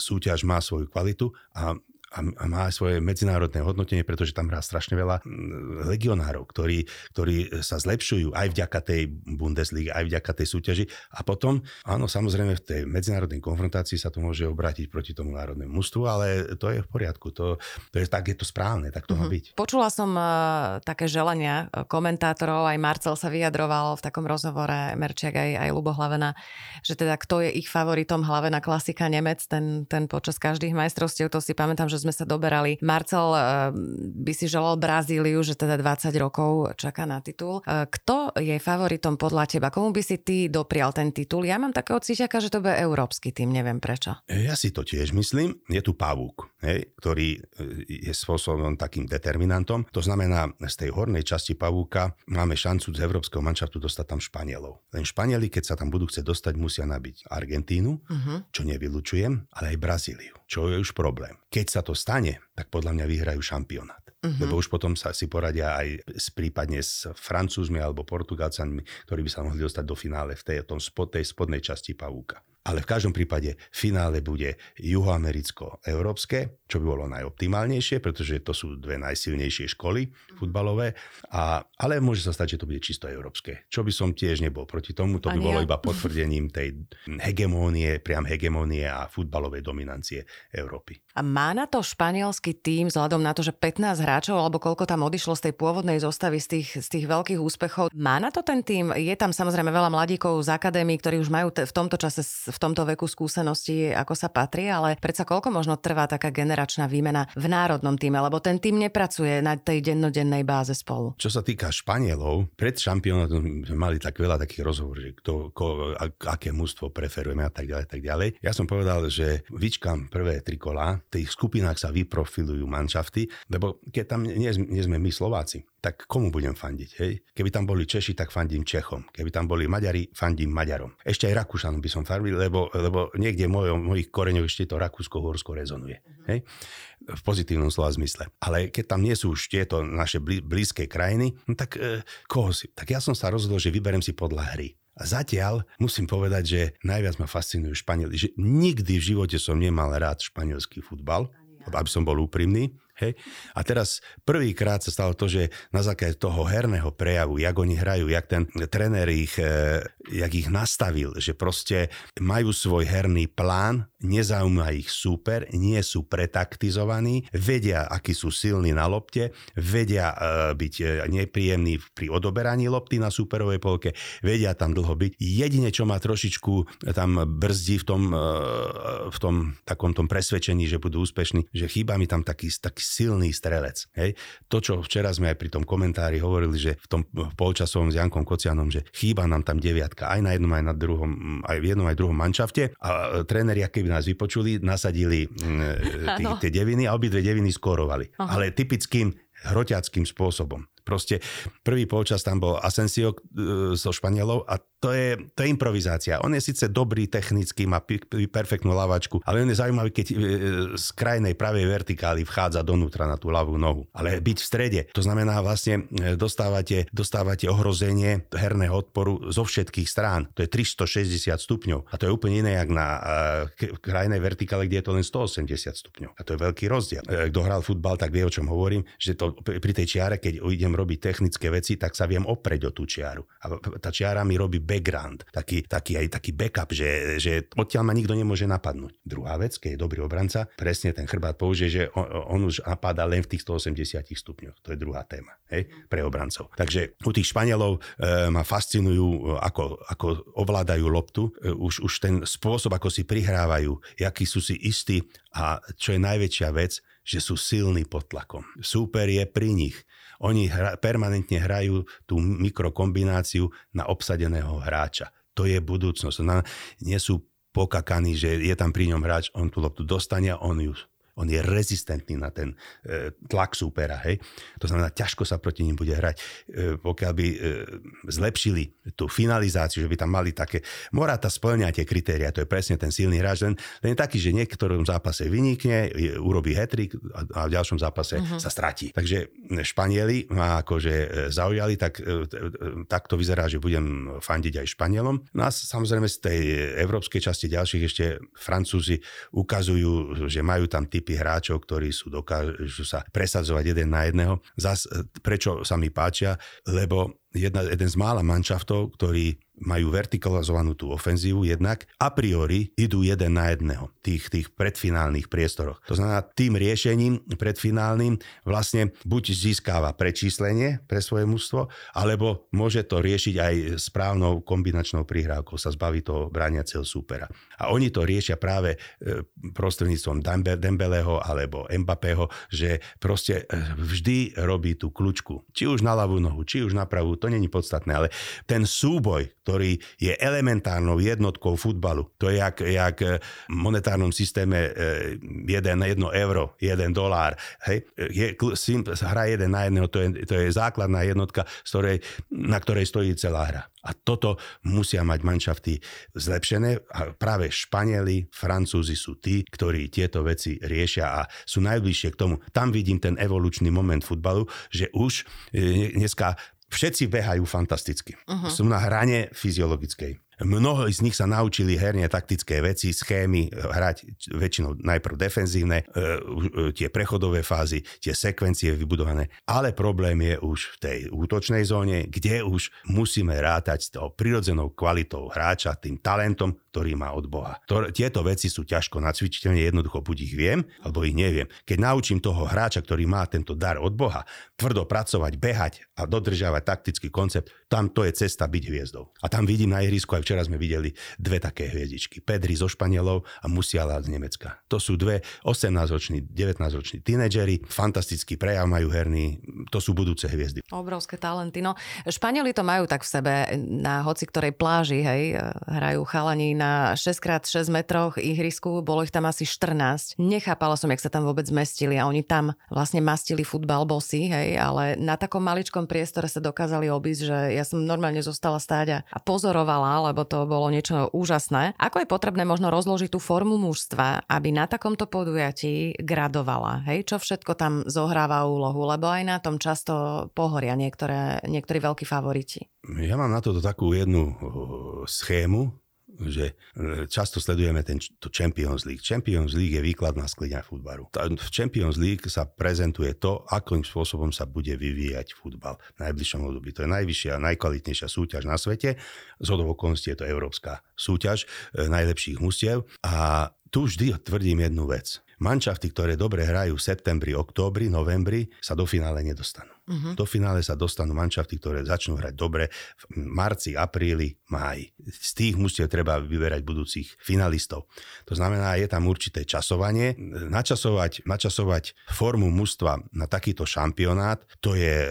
súťaž má svoju kvalitu a a má aj svoje medzinárodné hodnotenie, pretože tam hrá strašne veľa legionárov, ktorí, ktorí sa zlepšujú aj vďaka tej Bundesliga, aj vďaka tej súťaži. A potom, áno, samozrejme v tej medzinárodnej konfrontácii sa to môže obrátiť proti tomu národnému mužstvu, ale to je v poriadku. To, to je, tak je to správne, tak to mm-hmm. má mhm. byť. Počula som uh, také želania e, komentátorov, aj Marcel sa vyjadroval v takom rozhovore, Merčiak aj, aj Lubo Hlavena, že teda kto je ich favoritom Hlavena klasika Nemec, ten, ten počas každých majstrovstiev, to si pamätám, že sme sa doberali. Marcel eh, by si želal Brazíliu, že teda 20 rokov čaká na titul. Eh, kto je favoritom podľa teba? Komu by si ty doprial ten titul? Ja mám takého cíťaka, že to bude európsky tým, neviem prečo. Ja si to tiež myslím. Je tu pavúk, hej, ktorý eh, je spôsobom takým determinantom. To znamená, z tej hornej časti pavúka máme šancu z európskeho manšaftu dostať tam Španielov. Len Španieli, keď sa tam budú chcieť dostať, musia nabiť Argentínu, uh-huh. čo nevylučujem, ale aj Brazíliu, čo je už problém. Keď sa to to stane, tak podľa mňa vyhrajú šampionát. Uh-huh. Lebo už potom sa si poradia aj s, prípadne s Francúzmi alebo Portugalcami, ktorí by sa mohli dostať do finále v tej, tom spod, tej spodnej časti pavúka. Ale v každom prípade finále bude juhoamericko-európske, čo by bolo najoptimálnejšie, pretože to sú dve najsilnejšie školy futbalové, a, ale môže sa stať, že to bude čisto európske, čo by som tiež nebol proti tomu, to by Ani bolo ja. iba potvrdením tej hegemónie, priam hegemónie a futbalovej dominancie Európy. A má na to španielský tým, vzhľadom na to, že 15 hráčov, alebo koľko tam odišlo z tej pôvodnej zostavy, z tých, z tých veľkých úspechov, má na to ten tým? Je tam samozrejme veľa mladíkov z akadémií, ktorí už majú v tomto čase, v tomto veku skúsenosti, ako sa patrí, ale predsa koľko možno trvá taká generačná výmena v národnom týme, lebo ten tým nepracuje na tej dennodennej báze spolu. Čo sa týka Španielov, pred šampionátom mali tak veľa takých rozhovorov, že kto, ko, aké mužstvo preferujeme a tak ďalej, tak ďalej. Ja som povedal, že vyčkam prvé tri kola, tých skupinách sa vyprofilujú manšafty, lebo keď tam nie, nie sme my Slováci, tak komu budem fandiť, hej? Keby tam boli Češi, tak fandím Čechom. Keby tam boli Maďari, fandím Maďarom. Ešte aj Rakúšanom by som fandil, lebo, lebo niekde v mojom, mojich koreňoch ešte to Rakúsko-Horsko rezonuje. Uh-huh. Hej? V pozitívnom slova zmysle. Ale keď tam nie sú už tieto naše blízke krajiny, no tak e, koho si? Tak ja som sa rozhodol, že vyberem si podľa hry. A zatiaľ musím povedať, že najviac ma fascinujú Španieli. Že nikdy v živote som nemal rád španielský futbal, aby som bol úprimný. Hej. A teraz prvýkrát sa stalo to, že na základe toho herného prejavu, jak oni hrajú, jak ten tréner ich, e, jak ich nastavil, že proste majú svoj herný plán, nezaujíma ich super, nie sú pretaktizovaní, vedia, akí sú silní na lopte, vedia e, byť e, nepríjemní pri odoberaní lopty na superovej polke, vedia tam dlho byť. Jedine, čo má trošičku tam brzdí v tom, v tom takom tom presvedčení, že budú úspešní, že chýba mi tam taký, taký silný strelec. Hej. To, čo včera sme aj pri tom komentári hovorili, že v tom polčasovom s Jankom Kocianom, že chýba nám tam deviatka aj na jednom, aj na druhom, aj v jednom, aj druhom manšafte. A tréneri, keby nás vypočuli, nasadili mm, [LAUGHS] tie deviny a obidve deviny skórovali. Aha. Ale typickým hroťackým spôsobom. Proste prvý polčas tam bol Asensio e, so Španielov a to je, to je improvizácia. On je síce dobrý technicky, má perfektnú lavačku, ale on je zaujímavý, keď e, z krajnej pravej vertikály vchádza donútra na tú ľavú nohu. Ale byť v strede, to znamená vlastne e, dostávate, dostávate ohrozenie herného odporu zo všetkých strán. To je 360 stupňov. A to je úplne iné, jak na krajnej vertikále, kde je to len 180 stupňov. A to je veľký rozdiel. Kto hral futbal, tak vie, o čom hovorím, že to pri tej čiare, keď idem robiť technické veci, tak sa viem opreť o tú čiaru. A tá čiara mi robí background, taký, taký aj taký backup, že, že odtiaľ ma nikto nemôže napadnúť. Druhá vec, keď je dobrý obranca, presne ten chrbát použije, že on, on už napadá len v tých 180 stupňoch. To je druhá téma hej, pre obrancov. Takže u tých Španielov e, ma fascinujú, e, ako, ako ovládajú loptu, e, už, už ten spôsob, ako si prihrávajú, akí sú si istí a čo je najväčšia vec, že sú silní pod tlakom. Súper je pri nich. Oni hra, permanentne hrajú tú mikrokombináciu na obsadeného hráča. To je budúcnosť. Na, nie sú pokakaní, že je tam pri ňom hráč, on tú loptu dostane a on ju on je rezistentný na ten e, tlak súpera, hej. To znamená, ťažko sa proti ním bude hrať. E, pokiaľ by e, zlepšili tú finalizáciu, že by tam mali také... Morata splňa tie kritéria, to je presne ten silný hráč, len, len taký, že niektorom zápase vynikne, je, urobí hetrik a, a v ďalšom zápase uh-huh. sa stratí. Takže Španieli ma akože e, zaujali, tak, e, tak to vyzerá, že budem fandiť aj Španielom. No a samozrejme z tej európskej časti ďalších ešte Francúzi ukazujú, že majú tam typ typy hráčov, ktorí sú dokážu sa presadzovať jeden na jedného. Zas, e, prečo sa mi páčia? Lebo jedna, jeden z mála manšaftov, ktorý majú vertikalizovanú tú ofenzívu jednak, a priori idú jeden na jedného tých, tých predfinálnych priestoroch. To znamená, tým riešením predfinálnym vlastne buď získava prečíslenie pre svoje mužstvo, alebo môže to riešiť aj správnou kombinačnou prihrávkou, sa zbaví toho brániaceho súpera. A oni to riešia práve e, prostredníctvom Dembeleho alebo Mbappého, že proste e, vždy robí tú kľúčku. Či už na ľavú nohu, či už na pravú, to není podstatné, ale ten súboj, ktorý je elementárnou jednotkou futbalu, to je jak, jak v monetárnom systéme 1 na 1 euro, 1 dolár, hej, je, hra jeden na jedného, to je, to je základná jednotka, z ktorej, na ktorej stojí celá hra. A toto musia mať manšafty zlepšené a práve Španieli, Francúzi sú tí, ktorí tieto veci riešia a sú najbližšie k tomu. Tam vidím ten evolučný moment futbalu, že už e, dneska všetci behajú fantasticky. Uh-huh. Sú na hrane fyziologickej. Mnoho z nich sa naučili herne taktické veci, schémy, hrať väčšinou najprv defenzívne, e, e, tie prechodové fázy, tie sekvencie vybudované. Ale problém je už v tej útočnej zóne, kde už musíme rátať s tou prirodzenou kvalitou hráča, tým talentom, ktorý má od Boha. To, tieto veci sú ťažko nacvičiteľné, jednoducho buď ich viem, alebo ich neviem. Keď naučím toho hráča, ktorý má tento dar od Boha, tvrdo pracovať, behať a dodržiavať taktický koncept, tam to je cesta byť hviezdou. A tam vidím na ihrisku, aj včera sme videli dve také hviezdičky. Pedri zo Španielov a Musiala z Nemecka. To sú dve 18-roční, 19-roční tínedžeri, fantastický prejav majú herný, to sú budúce hviezdy. Obrovské talenty. No, Španieli to majú tak v sebe na hoci ktorej pláži, hej, hrajú chalani na 6x6 metroch ihrisku, bolo ich tam asi 14. Nechápala som, jak sa tam vôbec zmestili a oni tam vlastne mastili futbal bosy, hej, ale na takom maličkom priestore sa dokázali obísť, že ja som normálne zostala stáť a pozorovala, lebo to bolo niečo úžasné. Ako je potrebné možno rozložiť tú formu mužstva, aby na takomto podujatí gradovala? Hej, čo všetko tam zohráva úlohu, lebo aj na tom často pohoria niektoré, niektorí veľkí favoriti. Ja mám na toto takú jednu schému, že e, často sledujeme ten, to Champions League. Champions League je výkladná skliňa futbalu. V Champions League sa prezentuje to, akým spôsobom sa bude vyvíjať futbal v najbližšom období. To je najvyššia najkvalitnejšia súťaž na svete. Z okolností je to európska súťaž e, najlepších mustiev. A tu vždy tvrdím jednu vec. Manšafty, ktoré dobre hrajú v septembri, októbri, novembri, sa do finále nedostanú. Uh-huh. Do finále sa dostanú manšafty, ktoré začnú hrať dobre v marci, apríli, máji. Z tých musíte treba vyberať budúcich finalistov. To znamená, je tam určité časovanie. Načasovať, načasovať formu mužstva na takýto šampionát, to je e,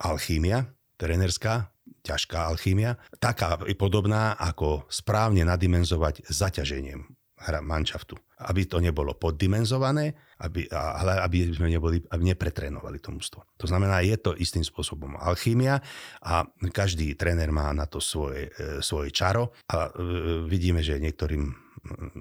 alchímia, trenerská, ťažká alchímia, taká podobná ako správne nadimenzovať zaťaženiem manšaftu. Aby to nebolo poddimenzované, aby, ale aby sme neboli, aby nepretrénovali to mústvo. To znamená, je to istým spôsobom alchýmia a každý tréner má na to svoje, e, svoje čaro a e, vidíme, že niektorým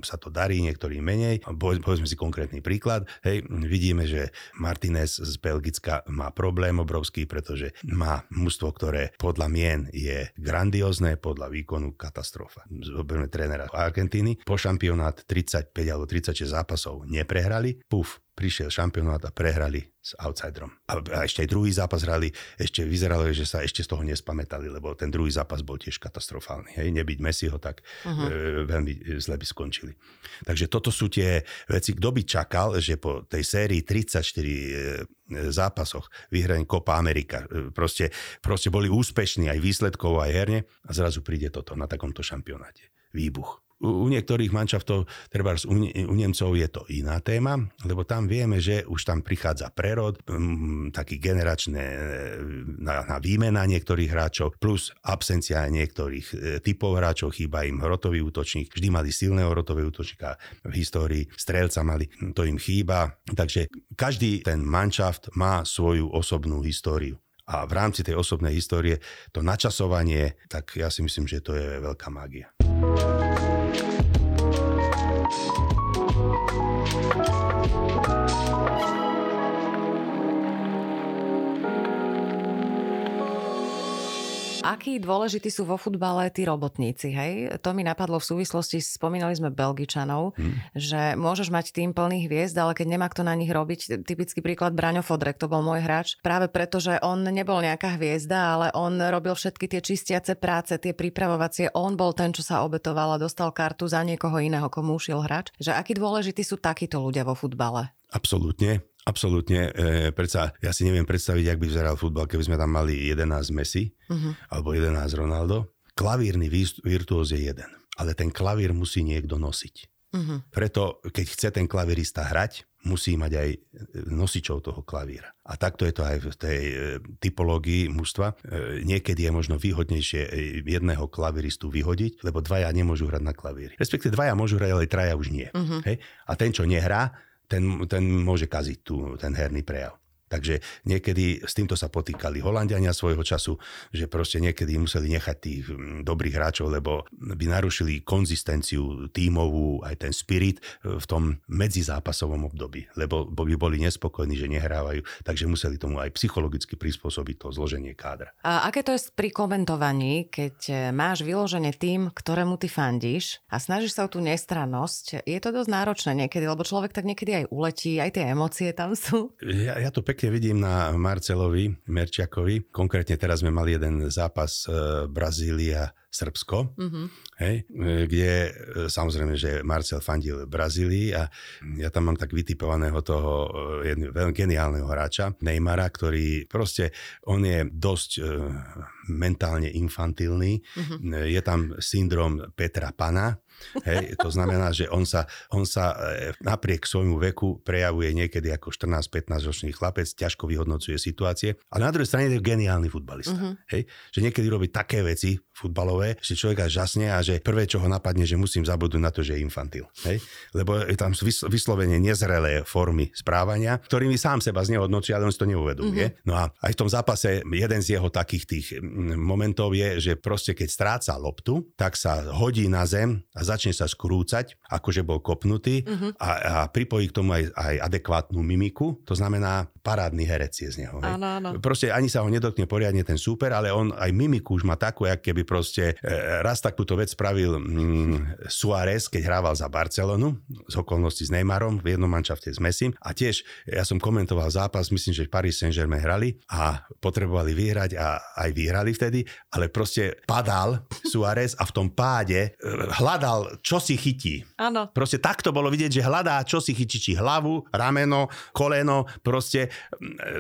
sa to darí, niektorým menej. Povedzme si konkrétny príklad. Hej, vidíme, že Martinez z Belgicka má problém obrovský, pretože má mužstvo, ktoré podľa mien je grandiózne, podľa výkonu katastrofa. Zoberme trénera Argentíny. Po šampionát 35 alebo 36 zápasov neprehrali. Puf, prišiel šampionát a prehrali s outsiderom. A, a ešte aj druhý zápas hrali, ešte vyzeralo, že sa ešte z toho nespamätali, lebo ten druhý zápas bol tiež katastrofálny. Hej, nebyť Messiho, tak uh-huh. e, veľmi zle by skončili. Takže toto sú tie veci, kto by čakal, že po tej sérii 34 e, zápasoch vyhraní Copa Amerika, e, proste, proste boli úspešní aj výsledkovo, aj herne a zrazu príde toto na takomto šampionáte. Výbuch u, niektorých manšaftov, treba u, Nemcov je to iná téma, lebo tam vieme, že už tam prichádza prerod, m, taký generačné na, na výmena niektorých hráčov, plus absencia niektorých e, typov hráčov, chýba im hrotový útočník, vždy mali silného hrotového útočníka v histórii, strelca mali, to im chýba, takže každý ten manšaft má svoju osobnú históriu. A v rámci tej osobnej histórie to načasovanie, tak ja si myslím, že to je veľká mágia. Akí dôležití sú vo futbale tí robotníci, hej? To mi napadlo v súvislosti, spomínali sme Belgičanov, hmm. že môžeš mať tým plných hviezd, ale keď nemá kto na nich robiť, typický príklad Braňo Fodrek, to bol môj hráč, práve preto, že on nebol nejaká hviezda, ale on robil všetky tie čistiace práce, tie pripravovacie, on bol ten, čo sa obetoval a dostal kartu za niekoho iného, komu ušiel hráč. Že akí dôležití sú takíto ľudia vo futbale? Absolútne. Absolútne. E, predsa, ja si neviem predstaviť, ak by vyzeral futbal, keby sme tam mali 11 Messi uh-huh. alebo 11 Ronaldo. Klavírny virtuóz je jeden, ale ten klavír musí niekto nosiť. Uh-huh. Preto, keď chce ten klavírista hrať, musí mať aj nosičov toho klavíra. A takto je to aj v tej e, typológii mužstva. E, niekedy je možno výhodnejšie e, jedného klaviristu vyhodiť, lebo dvaja nemôžu hrať na klavíri. Respektíve dvaja môžu hrať, ale traja už nie. Uh-huh. Hej? A ten, čo nehrá, ten, ten môže kaziť tu, ten herný prejav. Takže niekedy s týmto sa potýkali Holandiania svojho času, že proste niekedy museli nechať tých mm, dobrých hráčov, lebo by narušili konzistenciu tímovú, aj ten spirit e, v tom medzizápasovom období, lebo by boli nespokojní, že nehrávajú, takže museli tomu aj psychologicky prispôsobiť to zloženie kádra. A aké to je pri komentovaní, keď e, máš vyloženie tým, ktorému ty fandíš a snažíš sa o tú nestrannosť, je to dosť náročné niekedy, lebo človek tak niekedy aj uletí, aj tie emócie tam sú. Ja, ja to pekne vidím na Marcelovi Merčiakovi. Konkrétne teraz sme mali jeden zápas e, Brazília Srbsko, mm-hmm. hej, e, kde e, samozrejme, že Marcel fandil Brazílii a ja tam mám tak vytipovaného toho jedného veľmi geniálneho hráča, Neymara, ktorý proste, on je dosť mentálne infantilný. Mm-hmm. Je tam syndrom Petra Pana, Hej, to znamená, že on sa, on sa e, napriek svojmu veku prejavuje niekedy ako 14-15 ročný chlapec, ťažko vyhodnocuje situácie, ale na druhej strane je geniálny futbalista. Uh-huh. Hej, že niekedy robí také veci futbalové, že človek až žasne a že prvé, čo ho napadne, že musím zabudnúť na to, že je infantil. Hej? Lebo tam vyslovene nezrelé formy správania, ktorými sám seba znehodnocuje, ale on si to neuvedomuje. Uh-huh. No a aj v tom zápase jeden z jeho takých tých momentov je, že proste keď stráca loptu, tak sa hodí na zem a začne sa skrúcať, akože bol kopnutý uh-huh. a, a pripojí k tomu aj, aj adekvátnu mimiku, to znamená parádny herec je z neho. Áno, áno. Proste ani sa ho nedotkne poriadne ten super, ale on aj mimiku už má takú, jak keby proste e, raz takúto vec spravil mm, Suárez, keď hrával za Barcelonu z okolností s Neymarom v jednom manšafte s Messim a tiež ja som komentoval zápas, myslím, že Paris Saint-Germain hrali a potrebovali vyhrať a aj vyhrali vtedy, ale proste padal Suárez a v tom páde e, hľadal čo si chytí. Áno. Proste takto bolo vidieť, že hľadá, čo si chytí, či hlavu, rameno, koleno, proste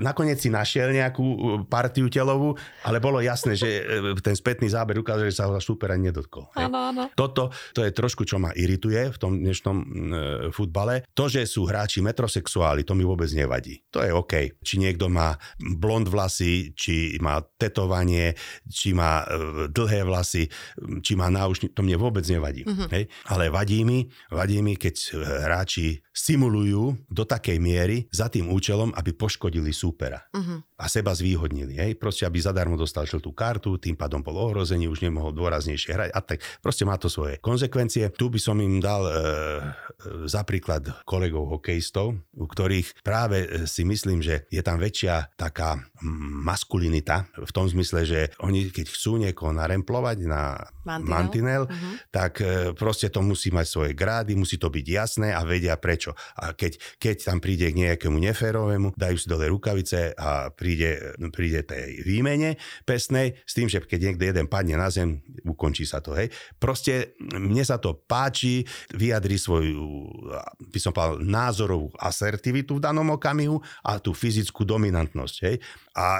nakoniec si našiel nejakú partiu telovú, ale bolo jasné, že ten spätný záber ukázal, že sa ho super ani nedotkol. Áno, áno. Toto, to je trošku, čo ma irituje v tom dnešnom e, futbale. To, že sú hráči metrosexuáli, to mi vôbec nevadí. To je OK. Či niekto má blond vlasy, či má tetovanie, či má e, dlhé vlasy, či má náušník, to mne vôbec nevadí. Uh-huh. Hej? Ale vadí mi, vadí mi, keď hráči simulujú do takej miery za tým účelom, aby poškodili súpera. Uh-huh. A seba zvýhodnili. Hej? Proste, aby zadarmo dostal žltú kartu, tým pádom bol ohrozený, už nemohol dôraznejšie hrať. A tak proste má to svoje konsekvencie. Tu by som im dal e, za príklad kolegov hokejistov, u ktorých práve e, si myslím, že je tam väčšia taká maskulinita v tom zmysle, že oni keď chcú niekoho naremplovať na mantinel, mantinel uh-huh. tak e, proste to musí mať svoje grády, musí to byť jasné a vedia prečo. A keď, keď tam príde k nejakému neférovému, dajú si dole rukavice a príde, príde tej výmene pesnej s tým, že keď niekto jeden padne na zem, ukončí sa to. Hej. Proste mne sa to páči, vyjadri svoju, by som povedal, názorovú asertivitu v danom okamihu a tú fyzickú dominantnosť. Hej a,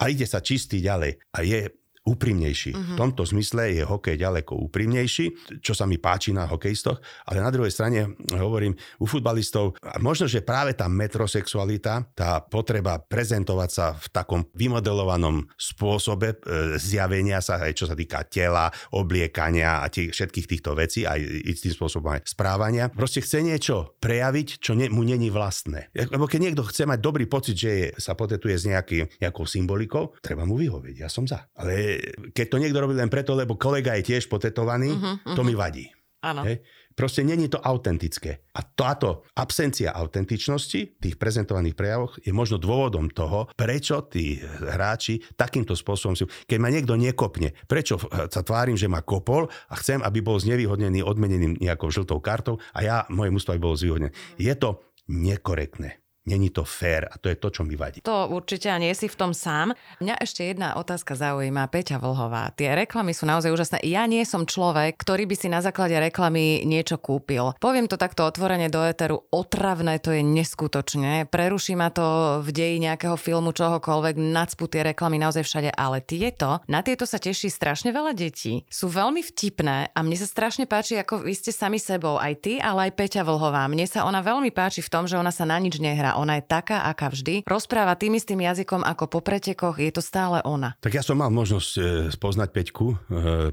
a ide sa čistý ďalej. A je úprimnejší. Uh-huh. V tomto zmysle je hokej ďaleko úprimnejší, čo sa mi páči na hokejistoch, ale na druhej strane hovorím u futbalistov, možno, že práve tá metrosexualita, tá potreba prezentovať sa v takom vymodelovanom spôsobe e, zjavenia sa, aj čo sa týka tela, obliekania a tých, všetkých týchto vecí, aj istým spôsobom aj správania, proste chce niečo prejaviť, čo ne, mu není vlastné. Lebo keď niekto chce mať dobrý pocit, že je, sa potetuje s nejaký, nejakou symbolikou, treba mu vyhovieť, ja som za. Ale keď to niekto robí len preto, lebo kolega je tiež potetovaný, uh-huh, uh-huh. to mi vadí. Áno. Hej? Proste není to autentické. A táto absencia autentičnosti v tých prezentovaných prejavoch je možno dôvodom toho, prečo tí hráči takýmto spôsobom si... Keď ma niekto nekopne, prečo sa tvárim, že ma kopol a chcem, aby bol znevýhodnený, odmenený nejakou žltou kartou a ja, moje mústvo aj bolo zvýhodnené. Je to nekorektné. Není to fér a to je to, čo mi vadí. To určite a nie si v tom sám. Mňa ešte jedna otázka zaujíma. Peťa Vlhová, tie reklamy sú naozaj úžasné. Ja nie som človek, ktorý by si na základe reklamy niečo kúpil. Poviem to takto otvorene do éteru. Otravné to je neskutočne. Preruší ma to v deji nejakého filmu, čohokoľvek, nacpu tie reklamy naozaj všade. Ale tieto, na tieto sa teší strašne veľa detí. Sú veľmi vtipné a mne sa strašne páči, ako vy ste sami sebou. Aj ty, ale aj Peťa Vlhová. Mne sa ona veľmi páči v tom, že ona sa na nič nehrá ona je taká, aká vždy. Rozpráva tým istým jazykom ako po pretekoch, je to stále ona. Tak ja som mal možnosť e, spoznať Peťku e,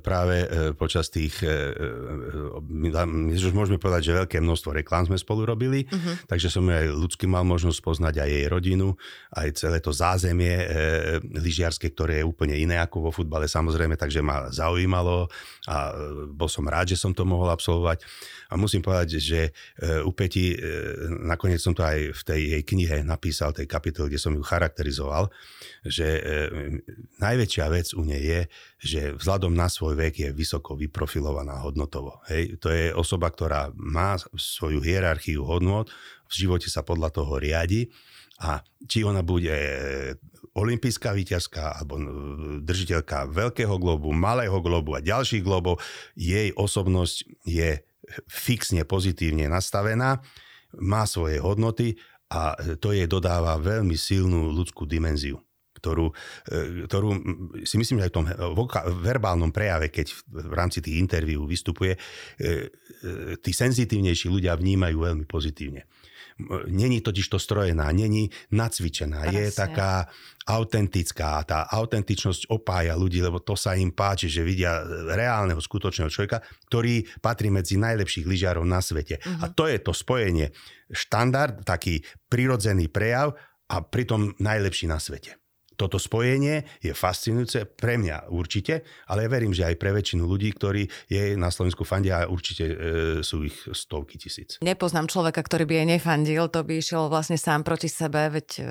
práve e, počas tých, my už môžeme povedať, že veľké množstvo reklám sme spolu robili, uh-huh. takže som aj ľudsky mal možnosť poznať aj jej rodinu, aj celé to zázemie lyžiarske, ktoré je úplne iné ako vo futbale samozrejme, takže ma zaujímalo a bol som rád, že som to mohol absolvovať. A musím povedať, že u Peti, nakoniec som to aj v tej jej knihe napísal, tej kapitole, kde som ju charakterizoval, že najväčšia vec u nej je, že vzhľadom na svoj vek je vysoko vyprofilovaná hodnotovo. Hej. To je osoba, ktorá má svoju hierarchiu hodnot, v živote sa podľa toho riadi a či ona bude olimpijská výťazka alebo držiteľka veľkého globu, malého globu a ďalších globov, jej osobnosť je fixne pozitívne nastavená, má svoje hodnoty a to jej dodáva veľmi silnú ľudskú dimenziu ktorú, e, ktorú si myslím, že aj v tom voka, verbálnom prejave, keď v rámci tých interviú vystupuje, e, e, tí senzitívnejší ľudia vnímajú veľmi pozitívne. Není totiž to strojená, není nacvičená, Presne. je taká autentická. Tá autentičnosť opája ľudí, lebo to sa im páči, že vidia reálneho, skutočného človeka, ktorý patrí medzi najlepších lyžiarov na svete. Uh-huh. A mhm. to je to spojenie. Štandard, taký prirodzený prejav a pritom najlepší na svete toto spojenie je fascinujúce pre mňa určite, ale ja verím, že aj pre väčšinu ľudí, ktorí je na Slovensku fandia, určite e, sú ich stovky tisíc. Nepoznám človeka, ktorý by jej nefandil, to by išiel vlastne sám proti sebe, veď e,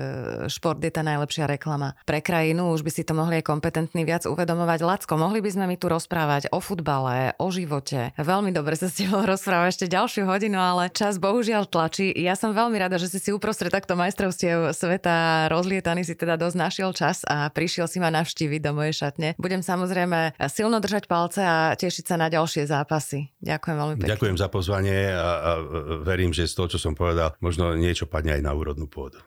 šport je tá najlepšia reklama pre krajinu, už by si to mohli aj kompetentní viac uvedomovať. Lacko, mohli by sme mi tu rozprávať o futbale, o živote. Veľmi dobre sa s tebou rozpráva ešte ďalšiu hodinu, ale čas bohužiaľ tlačí. Ja som veľmi rada, že si si uprostred takto majstrovstiev sveta rozlietaný si teda dosť našiel čas a prišiel si ma navštíviť do mojej šatne. Budem samozrejme silno držať palce a tešiť sa na ďalšie zápasy. Ďakujem veľmi pekne. Ďakujem za pozvanie a, verím, že z toho, čo som povedal, možno niečo padne aj na úrodnú pôdu.